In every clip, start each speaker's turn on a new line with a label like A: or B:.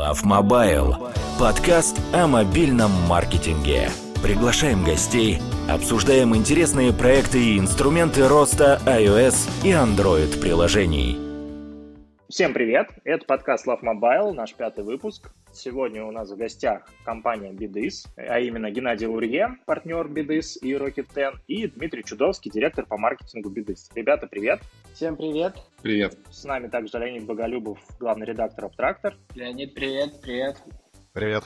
A: Love Mobile. Подкаст о мобильном маркетинге. Приглашаем гостей, обсуждаем интересные проекты и инструменты роста iOS и Android приложений.
B: Всем привет! Это подкаст Love Mobile, наш пятый выпуск. Сегодня у нас в гостях компания Bidis, а именно Геннадий Лурье, партнер Bidis и Rocket 10, и Дмитрий Чудовский, директор по маркетингу Bidis. Ребята, привет!
C: Всем привет!
D: Привет!
B: С нами также Леонид Боголюбов, главный редактор Abtractor.
C: Леонид, привет, привет!
D: Привет!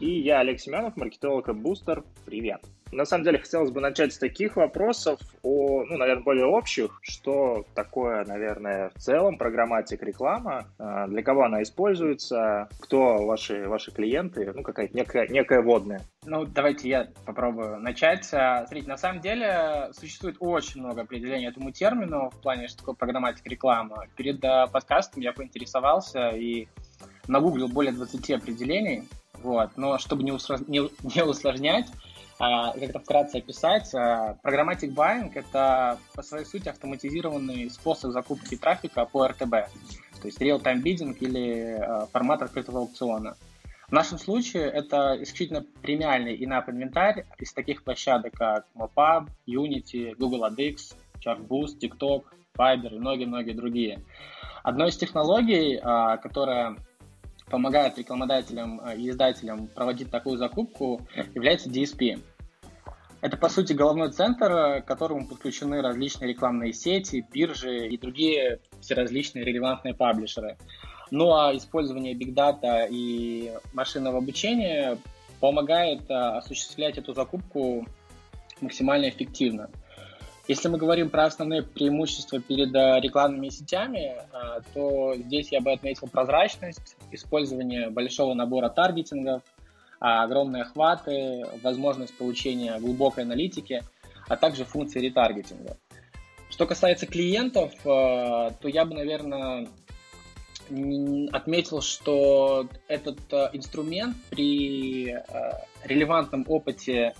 B: И я, Олег Семенов, маркетолог и бустер. Привет! На самом деле, хотелось бы начать с таких вопросов, о, ну, наверное, более общих, что такое, наверное, в целом программатик реклама, а, для кого она используется, кто ваши, ваши клиенты, ну, какая-то некая, некая водная.
C: Ну, давайте я попробую начать. А, смотрите, на самом деле существует очень много определений этому термину в плане, что такое программатик реклама. Перед а, подкастом я поинтересовался и нагуглил более 20 определений, вот, но чтобы не, усложнять, а, как-то вкратце описать, а, программатик buying — это по своей сути автоматизированный способ закупки трафика по РТБ, то есть real-time bidding или а, формат открытого аукциона. В нашем случае это исключительно премиальный in-app инвентарь из таких площадок, как Mopub, Unity, Google AdX, Chartboost, TikTok, Fiverr и многие-многие другие. Одной из технологий, которая помогает рекламодателям э, и издателям проводить такую закупку, является DSP. Это, по сути, головной центр, э, к которому подключены различные рекламные сети, биржи и другие всеразличные релевантные паблишеры. Ну а использование Big Data и машинного обучения помогает э, осуществлять эту закупку максимально эффективно. Если мы говорим про основные преимущества перед э, рекламными сетями, э, то здесь я бы отметил прозрачность, использование большого набора таргетингов, а, огромные охваты, возможность получения глубокой аналитики, а также функции ретаргетинга. Что касается клиентов, э, то я бы, наверное, отметил, что этот инструмент при релевантном опыте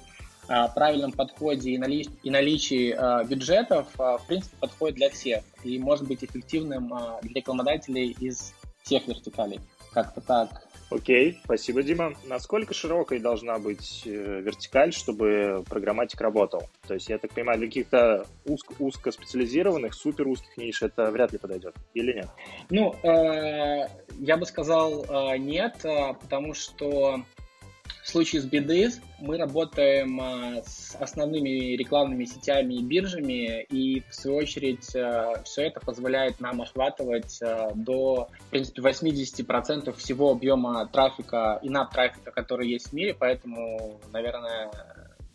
C: правильном подходе и, нали, и наличии э, бюджетов, э, в принципе, подходит для всех и может быть эффективным для рекламодателей из всех вертикалей. Как-то так.
B: Окей, спасибо, Дима. Насколько широкой должна быть э, вертикаль, чтобы программатик работал? То есть, я так понимаю, для каких-то узко, узко специализированных, супер узких ниш это вряд ли подойдет, или нет?
C: Ну, э, я бы сказал э, нет, потому что в случае с Bidiz мы работаем а, с основными рекламными сетями и биржами, и в свою очередь а, все это позволяет нам охватывать а, до, в принципе, 80% всего объема трафика, и на трафика, который есть в мире, поэтому, наверное,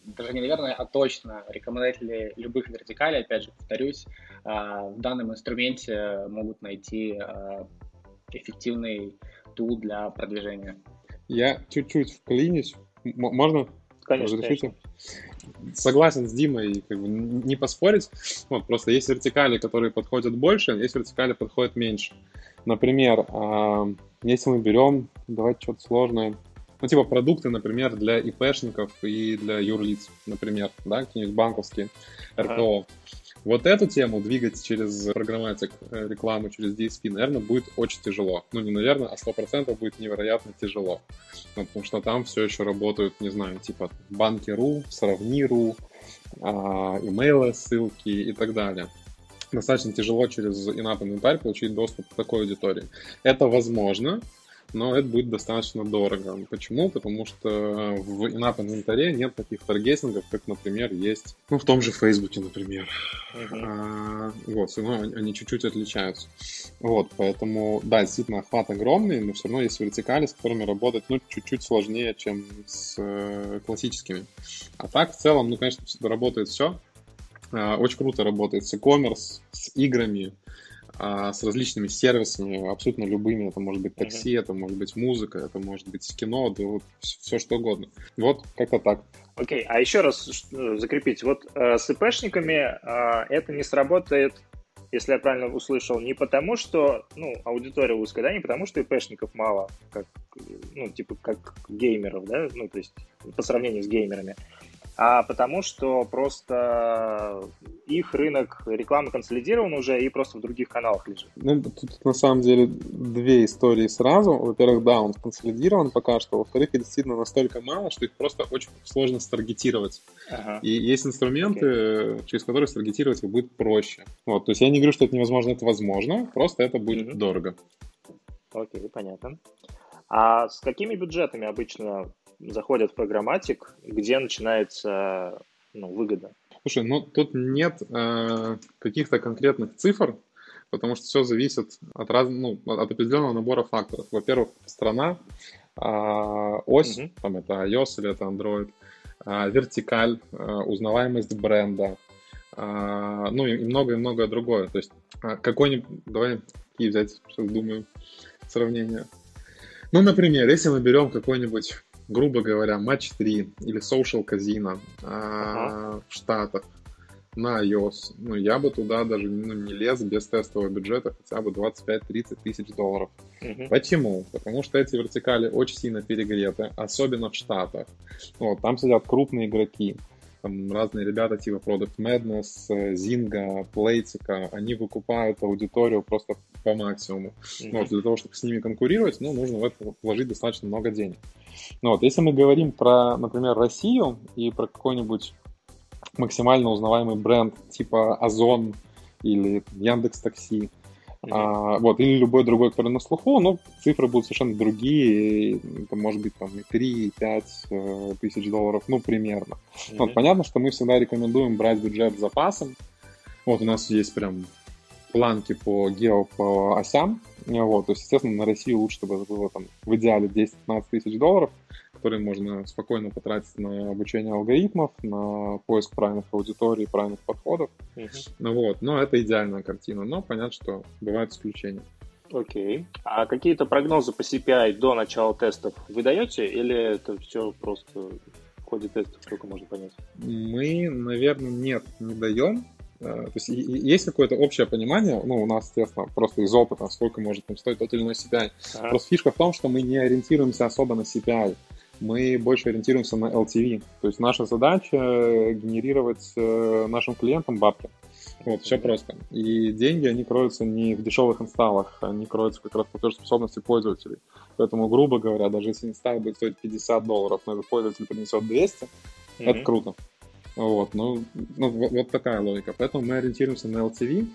C: даже не наверное, а точно рекомендатели любых вертикалей, опять же, повторюсь, в данном инструменте могут найти эффективный тул для продвижения.
D: Я чуть-чуть вклинюсь. М- можно?
B: Конечно. Разрешите?
D: Согласен с Димой, как бы не поспорить. Вот, просто есть вертикали, которые подходят больше, есть вертикали, подходят меньше. Например, э, если мы берем, давайте что-то сложное, ну, типа продукты, например, для ИПшников и для юрлиц, например, да, какие-нибудь банковские, РПО. Ага. Вот эту тему двигать через программатик э, рекламу, через DSP, наверное, будет очень тяжело. Ну, не наверное, а сто процентов будет невероятно тяжело. Ну, потому что там все еще работают, не знаю, типа банки.ру, сравни.ру, а, имейлы, ссылки и так далее достаточно тяжело через in-app инвентарь получить доступ к такой аудитории. Это возможно, но это будет достаточно дорого. Почему? Потому что в in-app инвентаре нет таких таргетингов, как, например, есть ну, в том же Фейсбуке, например. Uh-huh. А, вот, все равно они чуть-чуть отличаются. Вот, поэтому, да, действительно, охват огромный, но все равно есть вертикали, с которыми работать, ну, чуть-чуть сложнее, чем с э, классическими. А так, в целом, ну, конечно, работает все. А, очень круто работает с e-commerce, с играми, а, с различными сервисами, абсолютно любыми. Это может быть такси, mm-hmm. это может быть музыка, это может быть кино, да вот все что угодно. Вот как-то так.
B: Окей, okay. а еще раз э, закрепить. Вот э, с ИПшниками э, это не сработает, если я правильно услышал, не потому, что ну, аудитория узкая, да, не потому, что ИПшников мало, как, ну, типа как геймеров, да, ну, то есть по сравнению с геймерами, а потому что просто их рынок рекламы консолидирован уже и просто в других каналах лежит.
D: Ну, тут на самом деле две истории сразу. Во-первых, да, он консолидирован пока что. Во-вторых, их действительно настолько мало, что их просто очень сложно старгетировать. Ага. И есть инструменты, okay. через которые старгетировать их будет проще. Вот, то есть я не говорю, что это невозможно, это возможно, просто это будет mm-hmm. дорого.
B: Окей, понятно. А с какими бюджетами обычно заходят в программатик, где начинается ну, выгода?
D: Слушай, ну тут нет э, каких-то конкретных цифр, потому что все зависит от, раз, ну, от определенного набора факторов. Во-первых, страна, э, ось, угу. там это iOS или это Android, э, вертикаль, э, узнаваемость бренда, э, ну и многое-многое другое. То есть какой-нибудь, давай какие взять, сейчас думаю, сравнение. Ну, например, если мы берем какой-нибудь грубо говоря, матч 3 или Social Casino ага. в Штатах на iOS, ну, я бы туда даже ну, не лез без тестового бюджета хотя бы 25-30 тысяч долларов. Угу. Почему? Потому что эти вертикали очень сильно перегреты, особенно в Штатах. Вот, там сидят крупные игроки там разные ребята типа Product Madness, Zynga, Playtika, они выкупают аудиторию просто по максимуму. Mm-hmm. Вот, для того, чтобы с ними конкурировать, ну, нужно в это вложить достаточно много денег. Ну, вот, если мы говорим про, например, Россию и про какой-нибудь максимально узнаваемый бренд типа Озон или Яндекс Такси, А, вот, или любой другой, который на слуху, ну, цифры будут совершенно другие, это может быть там и 3, и 5 э, тысяч долларов, ну, примерно. Mm-hmm. Вот, понятно, что мы всегда рекомендуем брать бюджет с запасом. Вот у нас есть прям планки по гео, по осям, вот, то есть, естественно, на Россию лучше, чтобы это было там в идеале 10-15 тысяч долларов, которые можно спокойно потратить на обучение алгоритмов, на поиск правильных аудиторий, правильных подходов. Uh-huh. Ну вот, но это идеальная картина, но понятно, что бывают исключения.
B: Окей. Okay. А какие-то прогнозы по CPI до начала тестов вы даете или это все просто в ходе тестов только можно понять?
D: Мы, наверное, нет, не даем. Э, то есть есть какое-то общее понимание, ну, у нас, естественно, просто из опыта, сколько может там стоить тот или иной CPI. Ага. Просто фишка в том, что мы не ориентируемся особо на CPI мы больше ориентируемся на LTV. То есть наша задача генерировать э, нашим клиентам бабки. Вот, все просто. И деньги, они кроются не в дешевых инсталлах, они кроются как раз в платежеспособности пользователей. Поэтому, грубо говоря, даже если инсталл будет стоить 50 долларов, но этот пользователь принесет 200, mm-hmm. это круто. Вот, ну, ну вот, вот такая логика. Поэтому мы ориентируемся на LTV.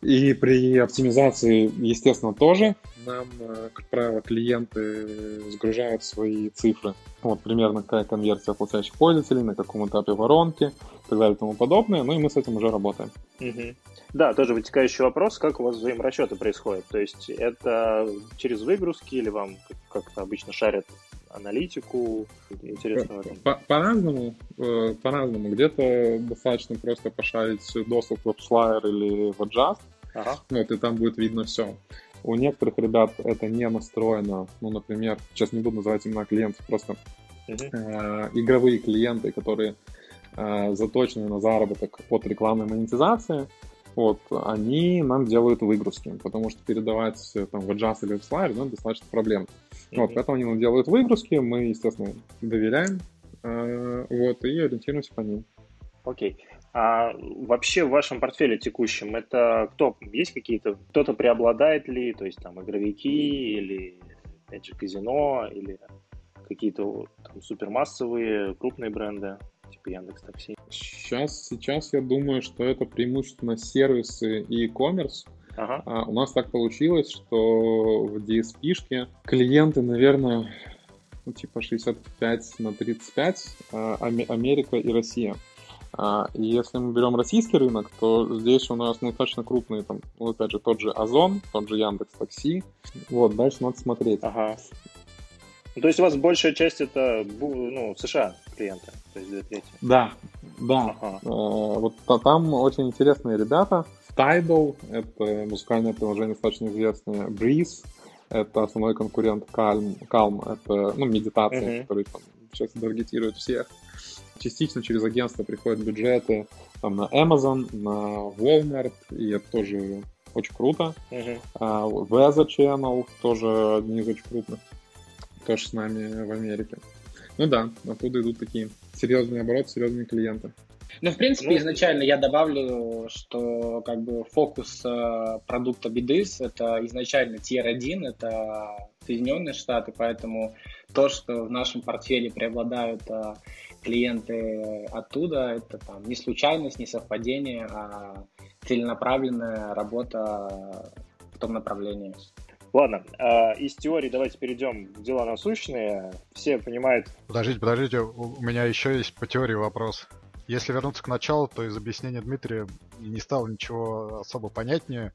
D: И при оптимизации, естественно, тоже нам, э, как правило, клиенты сгружают свои цифры. Вот примерно какая конверсия платящих пользователей, на каком этапе воронки и так далее и тому подобное. Ну и мы с этим уже работаем.
B: Угу. Да, тоже вытекающий вопрос, как у вас взаиморасчеты происходят? То есть это через выгрузки или вам как-то обычно шарят аналитику? Интересно
D: по, по-разному, э, по-разному. Где-то достаточно просто пошарить доступ в WebSlyer или в Adjust, ага. вот, и там будет видно все. У некоторых ребят это не настроено. Ну, например, сейчас не буду называть имена клиентов, просто uh-huh. э, игровые клиенты, которые э, заточены на заработок от рекламной монетизации, вот, они нам делают выгрузки, потому что передавать э, там в Adjust или в Slide, ну, достаточно проблемно. Mm-hmm. Вот, поэтому они нам делают выгрузки, мы, естественно, доверяем, э, вот, и ориентируемся по ним.
B: Окей. Okay. А вообще в вашем портфеле текущем это кто? Есть какие-то, кто-то преобладает ли, то есть там игровики или, опять же, казино или какие-то там супермассовые крупные бренды? Типа Яндекс Такси?
D: Сейчас, сейчас я думаю, что это преимущественно сервисы и e-commerce. Ага. А у нас так получилось, что в DSP-шке клиенты, наверное, ну, типа 65 на 35, а, Америка и Россия. А, и если мы берем российский рынок, то здесь у нас ну, достаточно крупные, там, ну, опять же, тот же Озон, тот же Яндекс Такси. Вот, дальше надо смотреть.
B: Ага. Ну, то есть у вас большая часть это ну, США клиенты, то есть две трети.
D: Да, да. Ага. Э, вот там очень интересные ребята. Tidal — это музыкальное приложение достаточно известное. Breeze — это основной конкурент Calm. Calm — это ну, медитация, uh-huh. который там, сейчас таргетирует всех. Частично через агентство приходят бюджеты там, на Amazon, на Walmart, и это тоже очень круто. Uh-huh. Uh, Weather Channel тоже одни из очень крупных тоже с нами в Америке. Ну да, оттуда идут такие серьезные обороты, серьезные клиенты.
C: Ну, в принципе, ну, изначально я добавлю, что как бы фокус э, продукта Bidis это изначально Tier 1, это Соединенные Штаты, поэтому то, что в нашем портфеле преобладают э, клиенты оттуда, это там не случайность, не совпадение, а целенаправленная работа в том направлении.
B: Ладно, э, из теории давайте перейдем к дела насущные. Все понимают...
E: Подождите, подождите, у меня еще есть по теории вопрос. Если вернуться к началу, то из объяснения Дмитрия не стало ничего особо понятнее.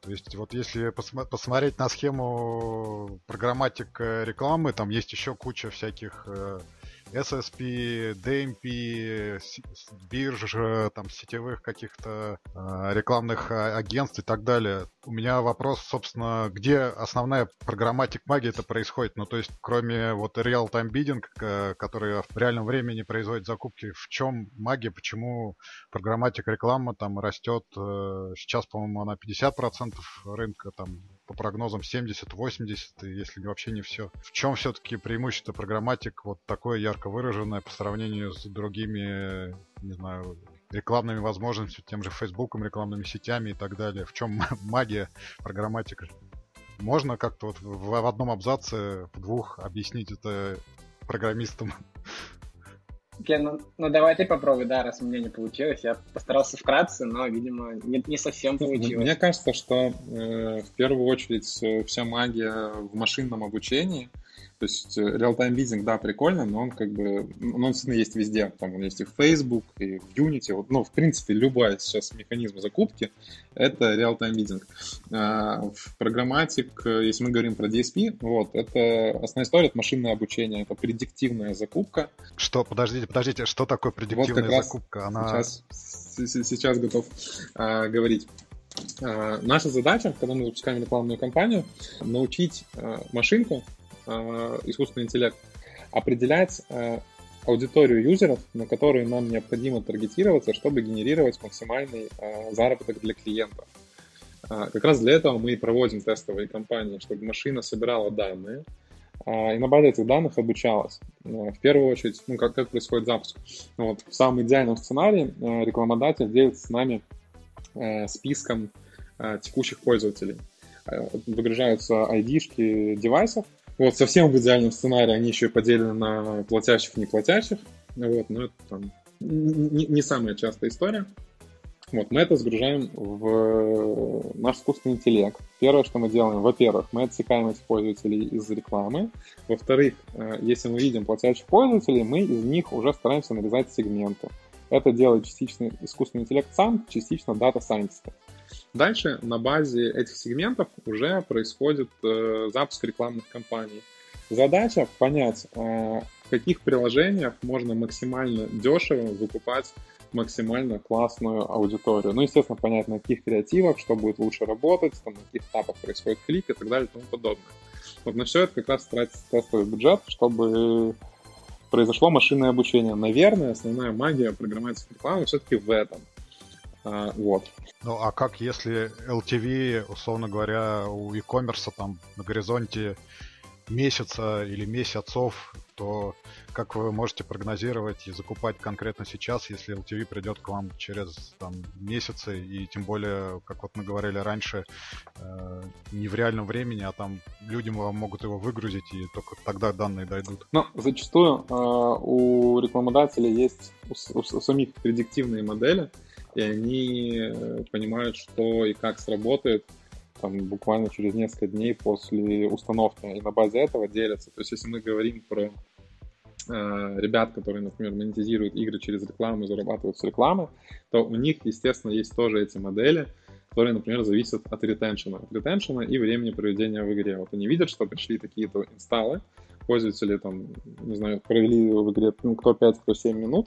E: То есть вот если пос- посмотреть на схему программатик рекламы, там есть еще куча всяких э, SSP, DMP, бирж, там, сетевых каких-то э, рекламных а, агентств и так далее. У меня вопрос, собственно, где основная программатик магии это происходит? Ну, то есть, кроме вот real-time bidding, э, который в реальном времени производит закупки, в чем магия, почему программатик реклама там растет, э, сейчас, по-моему, она 50% рынка, там, по прогнозам 70-80, если вообще не все. В чем все-таки преимущество программатик вот такое ярко выраженное по сравнению с другими, не знаю, рекламными возможностями, тем же Фейсбуком, рекламными сетями и так далее. В чем магия программатика? Можно как-то вот в, в одном абзаце, в двух объяснить это программистам?
C: Ген, ну, ну давай ты попробуй, да, раз у меня не получилось. Я постарался вкратце, но, видимо, не, не совсем получилось.
D: Мне кажется, что э, в первую очередь вся магия в машинном обучении – то есть э, real-time bidding, да, прикольно, но он как бы, ну, он действительно есть везде. Там он есть и в Facebook, и в Unity. Вот, ну, в принципе, любая сейчас механизм закупки — это real-time bidding. А в программатик, если мы говорим про DSP, вот, это основная история — это машинное обучение, это предиктивная закупка.
E: Что, подождите, подождите, что такое предиктивная вот закупка?
D: Она... Сейчас, сейчас готов а, говорить. А, наша задача, когда мы запускаем рекламную кампанию, научить а, машинку Э, искусственный интеллект определять э, аудиторию юзеров, на которую нам необходимо таргетироваться, чтобы генерировать максимальный э, заработок для клиента. Как раз для этого мы и проводим тестовые кампании, чтобы машина собирала данные, и на базе этих данных обучалась. В первую очередь, ну, как, как происходит запуск. Вот, в самом идеальном сценарии рекламодатель делится с нами списком текущих пользователей. Выгружаются ID-шки девайсов, вот, совсем в идеальном сценарии они еще поделены на платящих и неплатящих. Вот, но это там не, не самая частая история. Вот, мы это загружаем в наш искусственный интеллект. Первое, что мы делаем, во-первых, мы отсекаем этих пользователей из рекламы. Во-вторых, э, если мы видим платящих пользователей, мы из них уже стараемся нарезать сегменты. Это делает частично искусственный интеллект сам, частично дата-сайентисты. Дальше на базе этих сегментов уже происходит э, запуск рекламных кампаний. Задача понять, э, в каких приложениях можно максимально дешево выкупать максимально классную аудиторию. Ну, естественно, понять, на каких креативах, что будет лучше работать, там, на каких этапах происходит клик и так далее и тому подобное. Вот на все это как раз тратится тестовый бюджет, чтобы произошло машинное обучение. Наверное, основная магия программатической рекламы все-таки в этом. А, вот.
E: Ну а как если LTV, условно говоря, у e-commerce там на горизонте месяца или месяцев, то как вы можете прогнозировать и закупать конкретно сейчас, если LTV придет к вам через там, месяцы, и тем более, как вот мы говорили раньше, э, не в реальном времени, а там люди вам могут его выгрузить, и только тогда данные дойдут.
D: Ну, зачастую э, у рекламодателя есть у, у, у самих предиктивные модели, и они э, понимают, что и как сработает там, буквально через несколько дней после установки, и на базе этого делятся. То есть, если мы говорим про э, ребят, которые, например, монетизируют игры через рекламу и зарабатывают с рекламы, то у них, естественно, есть тоже эти модели, которые, например, зависят от ретеншена. От ретеншена и времени проведения в игре. Вот они видят, что пришли такие-то инсталлы, пользователи там, не знаю, провели в игре ну, кто 5, кто 7 минут,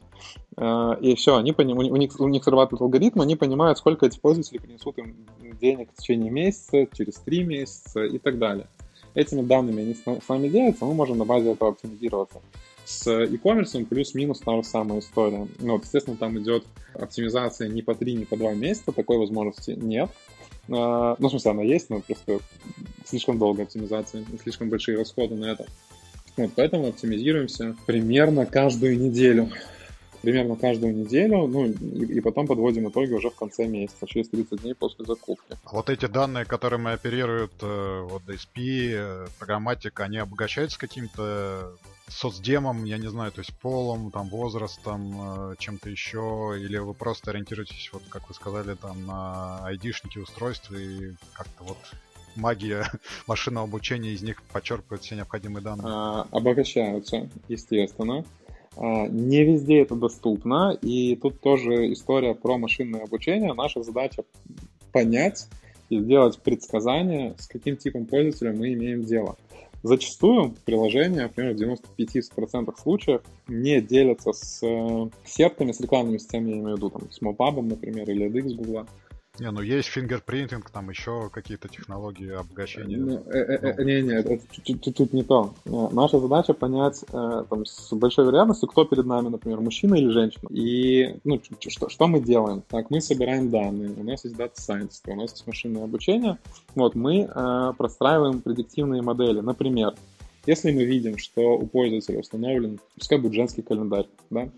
D: э, и все, они поним... у, них, у них срабатывает алгоритм, они понимают, сколько эти пользователи принесут им денег в течение месяца, через 3 месяца и так далее. Этими данными они с нами делятся, мы можем на базе этого оптимизироваться. С e-commerce плюс-минус та же самая история. Ну, вот, естественно, там идет оптимизация не по 3, не по 2 месяца, такой возможности нет. Э, ну, в смысле, она есть, но просто слишком долгая оптимизация, слишком большие расходы на это. Вот, поэтому оптимизируемся примерно каждую неделю примерно каждую неделю, ну и, и потом подводим итоги уже в конце месяца, через 30 дней после закупки.
E: А вот эти данные, которыми оперируют э, вот DSP, э, программатика, они обогащаются каким-то соцдемом, я не знаю, то есть полом, там, возрастом, э, чем-то еще, или вы просто ориентируетесь, вот как вы сказали, там, на айдишники устройства и как-то вот магия машинного обучения из них подчеркивает все необходимые данные?
D: А, обогащаются, естественно. А, не везде это доступно, и тут тоже история про машинное обучение. Наша задача понять и сделать предсказание, с каким типом пользователя мы имеем дело. Зачастую приложения, например, в 95% случаев не делятся с э, сетками, с рекламными сетями, я имею в виду, там, с Mobub, например, или AdX Google.
E: Не, ну есть фингерпринтинг, там еще какие-то технологии обогащения. Ну,
D: э, э, ну. Не, не, это тут не то. Э, наша задача понять там, с большой вероятностью, кто перед нами, например, мужчина или женщина. И ну, что, что мы делаем? Так, мы собираем данные, у нас есть дата science, у нас есть машинное обучение. Вот, мы э, простраиваем предиктивные модели. Например, если мы видим, что у пользователя установлен, пускай будет женский календарь, да?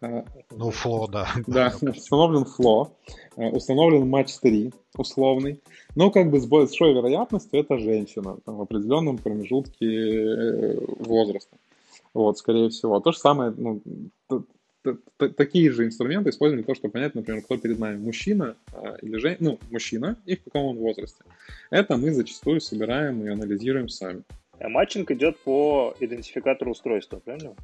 E: А, ну, фло, да.
D: Да, установлен фло, а, установлен матч 3 условный, но как бы с большой вероятностью это женщина там, в определенном промежутке э, возраста. Вот, скорее всего. То же самое, ну, такие же инструменты используем для того, чтобы понять, например, кто перед нами, мужчина а, или женщина, ну, мужчина и в каком он возрасте. Это мы зачастую собираем и анализируем сами.
B: А матчинг идет по идентификатору устройства, правильно?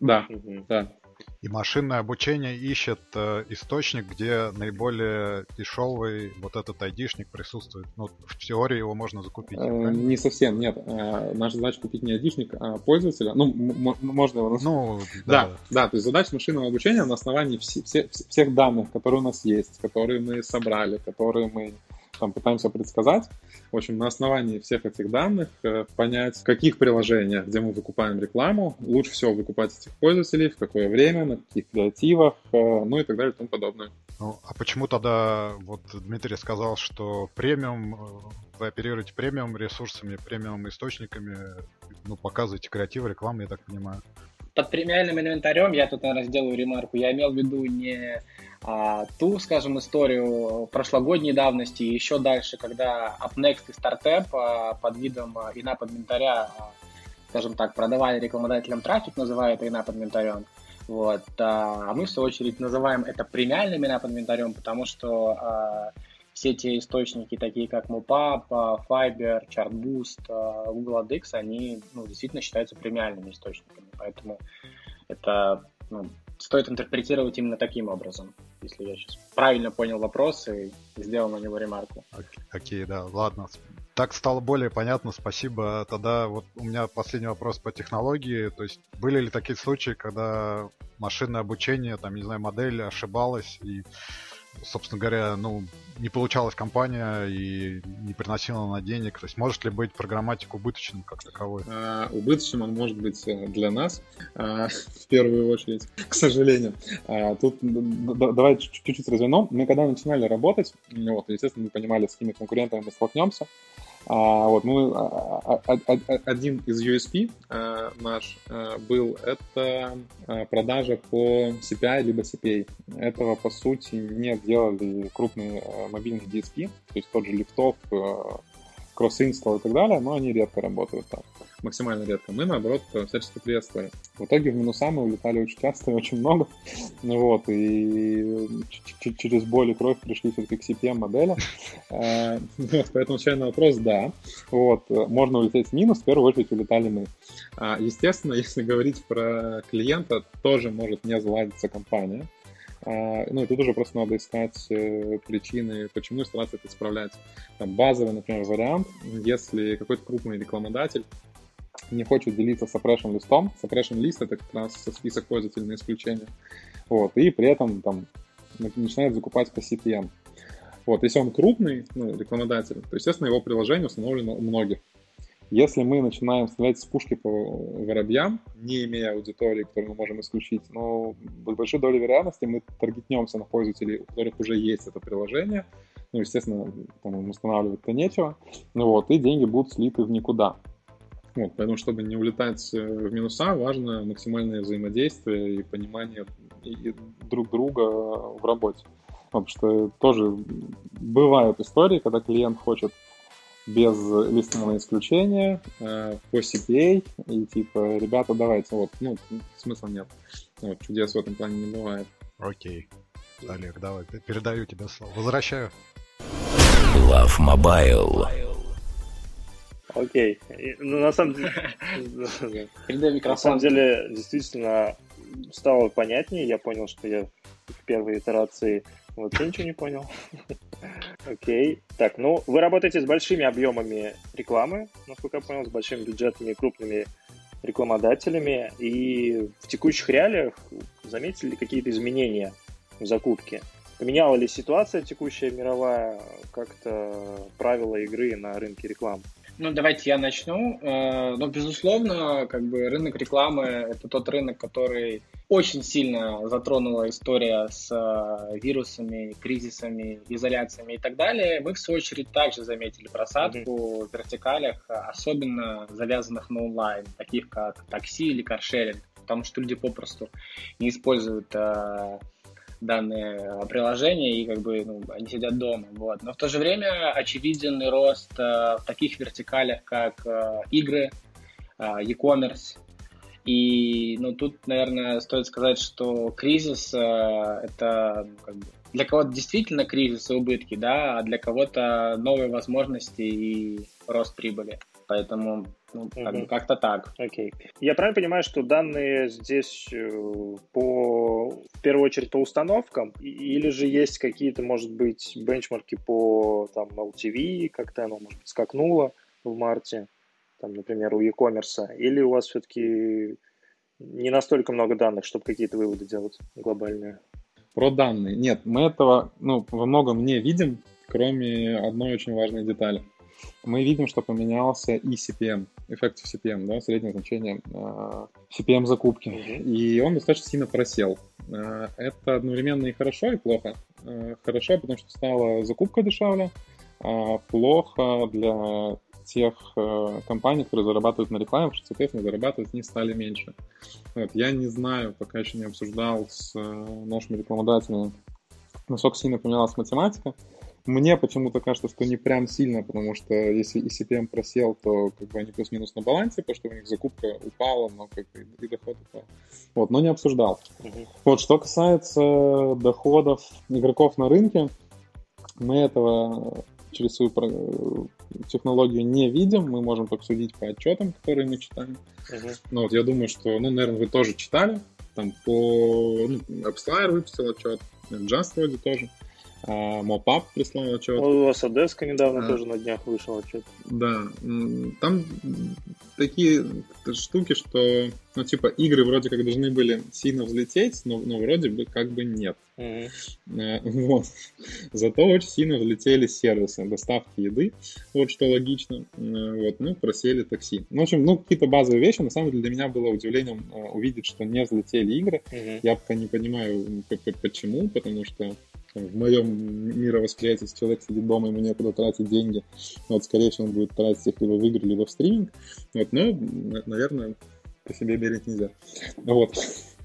D: Да, угу. да.
E: И машинное обучение ищет э, источник, где наиболее дешевый вот этот айдишник присутствует. Ну, в теории его можно закупить. Э,
D: не совсем, нет. Э, наша задача купить не айдишник, а пользователя. Ну, можно его назвать. Ну, да. да, да. То есть задача машинного обучения на основании все, все, всех данных, которые у нас есть, которые мы собрали, которые мы там пытаемся предсказать. В общем, на основании всех этих данных э, понять, в каких приложениях, где мы выкупаем рекламу, лучше всего выкупать этих пользователей, в какое время, на каких креативах, э, ну и так далее и тому подобное.
E: Ну, а почему тогда, вот Дмитрий сказал, что премиум, э, вы оперируете премиум ресурсами, премиум источниками, ну, показываете креативы, рекламу, я так понимаю?
C: Под премиальным инвентарем, я тут, наверное, сделаю ремарку, я имел в виду не а, ту, скажем, историю прошлогодней давности и еще дальше, когда UpNext и StartApp а, под видом а, ина под инвентаря, а, скажем так, продавали рекламодателям трафик, называя это ина под инвентарем. Вот. А мы, в свою очередь, называем это премиальным ина под инвентарем, потому что а, все те источники, такие как MoPub, Fiber, ChartBoost, Google AdX, они ну, действительно считаются премиальными источниками. Поэтому это ну, стоит интерпретировать именно таким образом, если я сейчас правильно понял вопрос и сделал на него ремарку.
E: Окей, okay, да, ладно. Так стало более понятно, спасибо. Тогда вот у меня последний вопрос по технологии. То есть были ли такие случаи, когда машинное обучение, там, не знаю, модель ошибалась и собственно говоря, ну, не получалась компания и не приносила на денег. То есть может ли быть программатик убыточным как таковой?
D: А, убыточным он может быть э, для нас, а, в первую очередь, к сожалению. А, тут давай чуть-чуть развернем. Мы когда начинали работать, вот, естественно, мы понимали, с какими конкурентами мы столкнемся. А, вот, ну, а, а, а, один из USP а, наш а, был это а, продажа по CPI либо CPA. Этого, по сути, не делали крупные а, мобильные DSP, то есть тот же лифтов, а, кросс-инсталл и так далее, но они редко работают так максимально редко. Мы, наоборот, всячески приветствовали. В итоге в минуса мы улетали очень часто и очень много. Ну вот, и через боль и кровь пришли все-таки к CPM модели. А, вот, поэтому отвечая на вопрос, да. Вот, можно улететь в минус, в первую очередь улетали мы. А, естественно, если говорить про клиента, тоже может не заладиться компания. А, ну и тут уже просто надо искать э, причины, почему и стараться это исправлять. Там базовый, например, вариант, если какой-то крупный рекламодатель не хочет делиться suppression листом. Suppression лист это как раз список пользователей на исключение. Вот, и при этом там начинает закупать по CPM. Вот, если он крупный, ну, рекламодатель, то, естественно, его приложение установлено у многих. Если мы начинаем стрелять с пушки по воробьям, не имея аудитории, которую мы можем исключить, но с большой долей вероятности мы таргетнемся на пользователей, у которых уже есть это приложение. Ну, естественно, там устанавливать-то нечего. Ну вот, и деньги будут слиты в никуда. Вот, поэтому, чтобы не улетать э, в минуса, важно максимальное взаимодействие и понимание друг друга в работе. Потому что тоже бывают истории, когда клиент хочет без листного исключения, э, по CPA, и типа, ребята, давайте, вот, ну, смысла нет. Вот, чудес в этом плане не бывает.
E: Окей. Олег, давай, передаю тебе слово. Возвращаю.
A: Love Mobile.
B: Окей. Ну, на самом деле... На самом деле, действительно, стало понятнее. Я понял, что я в первой итерации вообще ничего не понял. Окей. Так, ну, вы работаете с большими объемами рекламы, насколько я понял, с большими бюджетами и крупными рекламодателями. И в текущих реалиях заметили ли какие-то изменения в закупке? Поменяла ли ситуация текущая мировая как-то правила игры на рынке рекламы?
C: Ну, давайте я начну. Э, ну, безусловно, как бы рынок рекламы – это тот рынок, который очень сильно затронула история с э, вирусами, кризисами, изоляциями и так далее. Мы, в свою очередь, также заметили просадку mm-hmm. в вертикалях, особенно завязанных на онлайн, таких как такси или каршеринг, потому что люди попросту не используют э, данные приложения, и как бы ну, они сидят дома. Вот. Но в то же время очевиден рост э, в таких вертикалях, как э, игры, э, e-commerce. И ну, тут, наверное, стоит сказать, что кризис э, это ну, как бы, для кого-то действительно кризис и убытки, да, а для кого-то новые возможности и рост прибыли. Поэтому ну, как бы как-то так.
B: Окей. Okay. Я правильно понимаю, что данные здесь э, по, в первую очередь по установкам, или же есть какие-то, может быть, бенчмарки по там, LTV, как-то оно, может быть, скакнуло в марте, там, например, у e-commerce, или у вас все-таки не настолько много данных, чтобы какие-то выводы делать глобальные?
D: Про данные. Нет, мы этого ну, во многом не видим, кроме одной очень важной детали – мы видим, что поменялся и CPM, Effective CPM, да, среднее значение э, CPM закупки. Mm-hmm. И он достаточно сильно просел. Э, это одновременно и хорошо, и плохо. Э, хорошо, потому что стала закупка дешевле, а плохо для тех э, компаний, которые зарабатывают на рекламе, потому что, соответственно, зарабатывать не стали меньше. Вот. Я не знаю, пока еще не обсуждал с э, нашими рекламодателями, насколько сильно поменялась математика. Мне почему-то кажется, что не прям сильно, потому что если и CPM просел, то как бы они плюс-минус на балансе, потому что у них закупка упала, но как бы и доход упал. Вот, но не обсуждал. Uh-huh. Вот, что касается доходов игроков на рынке, мы этого через свою технологию не видим, мы можем только судить по отчетам, которые мы читаем. Uh-huh. Но вот я думаю, что, ну, наверное, вы тоже читали, там по ну, AppsFlyer выпустил отчет, Just вроде тоже. А, Мопап прислал отчет.
B: У вас Одесска недавно а, тоже на днях вышел отчет.
D: Да, там такие штуки, что, ну, типа, игры вроде как должны были сильно взлететь, но, но вроде бы как бы нет. Mm-hmm. Вот. Зато очень сильно взлетели сервисы доставки еды, вот что логично. Вот, ну, просели такси. Ну, в общем, ну, какие-то базовые вещи. На самом деле для меня было удивлением увидеть, что не взлетели игры. Mm-hmm. Я пока не понимаю, почему, потому что в моем мировосприятии, если человек сидит дома, ему некуда тратить деньги, вот, скорее всего, он будет тратить их либо в игры, либо в стриминг. Вот, но, наверное, по себе мерить нельзя. Вот.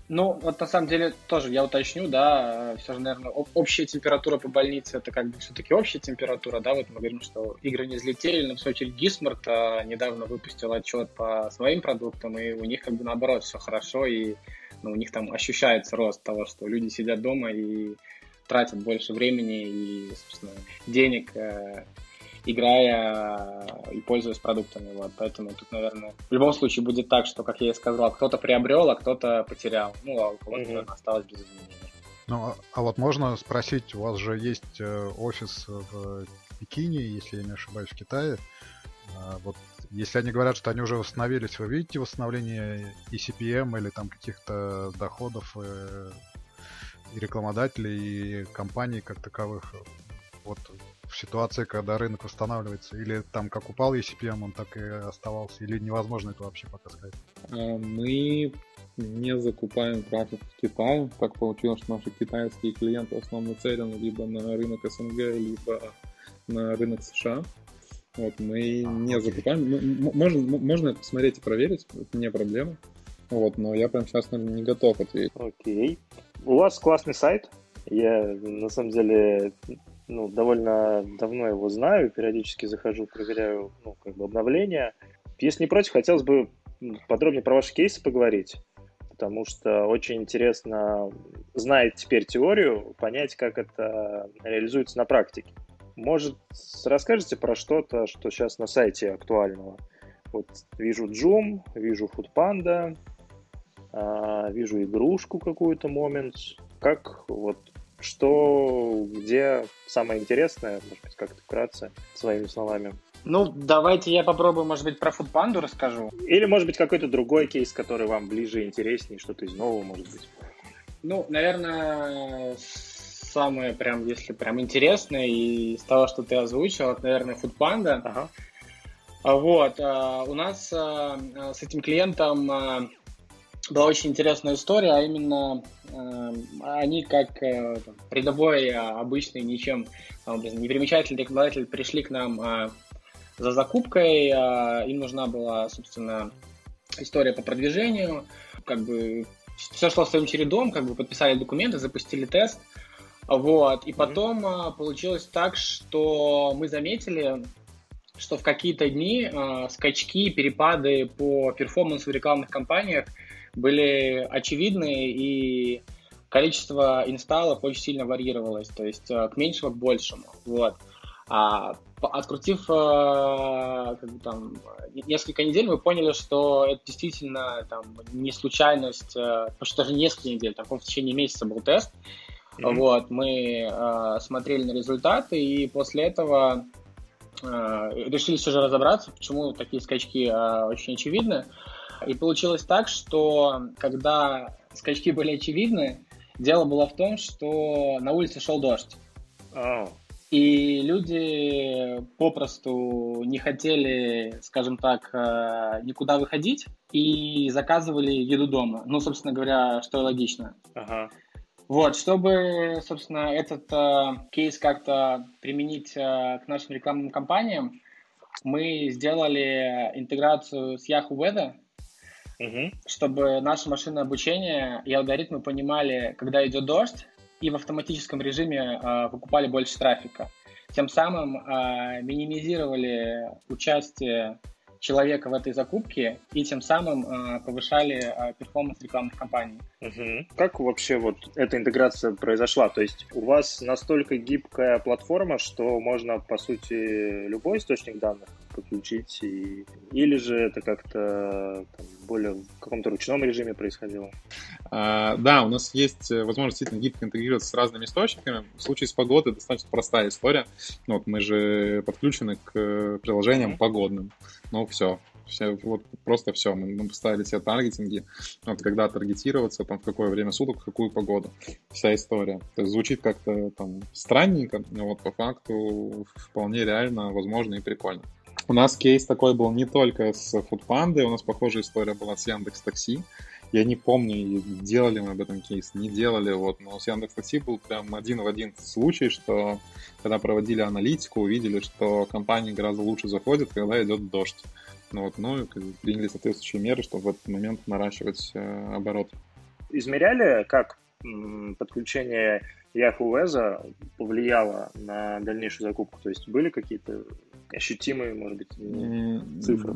C: Ну, вот на самом деле тоже я уточню, да, все же, наверное, общая температура по больнице это как бы все-таки общая температура, да, вот мы говорим, что игры не взлетели, но в свою очередь Гисмарт а, недавно выпустил отчет по своим продуктам, и у них как бы наоборот все хорошо, и ну, у них там ощущается рост того, что люди сидят дома и тратят больше времени и, собственно, денег, э, играя и пользуясь продуктами. Вот. Поэтому тут, наверное, в любом случае будет так, что, как я и сказал, кто-то приобрел, а кто-то потерял. Ну, а у кого-то, mm-hmm. осталось без изменений.
E: Ну, а, а вот можно спросить, у вас же есть э, офис в Пекине, если я не ошибаюсь, в Китае. А вот если они говорят, что они уже восстановились, вы видите восстановление ECPM или там каких-то доходов э, и рекламодателей, и компаний как таковых вот в ситуации, когда рынок восстанавливается? Или там как упал ECPM, он так и оставался? Или невозможно это вообще пока сказать?
D: А, мы не закупаем трафик в Китае. Так получилось, что наши китайские клиенты в основном нацелены либо на рынок СНГ, либо на рынок США. Вот, мы не закупаем. Можно, можно посмотреть и проверить, это не проблема. Вот, но я прям сейчас, наверное, не готов ответить.
B: Окей. У вас классный сайт. Я, на самом деле, ну, довольно давно его знаю, периодически захожу, проверяю, ну, как бы обновления. Если не против, хотелось бы подробнее про ваши кейсы поговорить, потому что очень интересно, зная теперь теорию, понять, как это реализуется на практике. Может, расскажете про что-то, что сейчас на сайте актуального? Вот вижу Joom, вижу Foodpanda, а, вижу игрушку какую-то момент. Как вот что, где самое интересное, может быть, как-то вкратце, своими словами.
C: Ну, давайте я попробую, может быть, про Фудпанду расскажу.
B: Или, может быть, какой-то другой кейс, который вам ближе и интереснее, что-то из нового, может быть.
C: Ну, наверное, самое прям, если прям интересное из того, что ты озвучил, это, наверное, Фудпанда. Ага. Вот, а, у нас а, с этим клиентом была очень интересная история, а именно э, они как э, там, рядовой, э, обычный, ничем образом, непримечательный рекламодатель пришли к нам э, за закупкой, э, им нужна была, собственно, история по продвижению, как бы все шло своим чередом, как бы подписали документы, запустили тест, вот, и потом mm-hmm. получилось так, что мы заметили, что в какие-то дни э, скачки, перепады по перформансу в рекламных кампаниях были очевидны, и количество инсталлов очень сильно варьировалось, то есть э, к меньшему к большему. Вот. А открутив э, как бы, там, несколько недель, мы поняли, что это действительно там, не случайность, э, потому что даже несколько недель, там, в течение месяца был тест. Mm-hmm. Вот, мы э, смотрели на результаты, и после этого э, решили все же разобраться, почему такие скачки э, очень очевидны. И получилось так, что когда скачки были очевидны, дело было в том, что на улице шел дождь. Oh. И люди попросту не хотели, скажем так, э, никуда выходить и заказывали еду дома. Ну, собственно говоря, что логично. Ага. Вот, чтобы, собственно, этот э, кейс как-то применить э, к нашим рекламным кампаниям, мы сделали интеграцию с Yahoo Weather, угу. чтобы наше машинное обучение и алгоритмы понимали, когда идет дождь, и в автоматическом режиме э, выкупали больше трафика. Тем самым э, минимизировали участие человека в этой закупке и тем самым э, повышали э, перформанс рекламных кампаний.
B: Угу. Как вообще вот эта интеграция произошла? То есть у вас настолько гибкая платформа, что можно, по сути, любой источник данных подключить, и... или же это как-то там, более в каком-то ручном режиме происходило?
D: А, да, у нас есть э, возможность действительно гибко интегрироваться с разными источниками. В случае с погодой достаточно простая история. Ну, вот мы же подключены к э, приложениям mm-hmm. погодным. Ну, все, все, вот просто все. Мы, мы поставили себе таргетинги, вот когда таргетироваться, там, в какое время суток, в какую погоду. Вся история. То есть звучит как-то там странненько, но вот по факту вполне реально, возможно и прикольно. У нас кейс такой был не только с Foodpanda, у нас похожая история была с Яндекс Такси. Я не помню, делали мы об этом кейс, не делали, вот, но с Яндекс Такси был прям один в один случай, что когда проводили аналитику, увидели, что компании гораздо лучше заходят, когда идет дождь. Ну, вот, ну, приняли соответствующие меры, чтобы в этот момент наращивать э, оборот.
B: Измеряли, как подключение Yahoo Weza повлияло на дальнейшую закупку? То есть были какие-то ощутимые, может быть, цифры?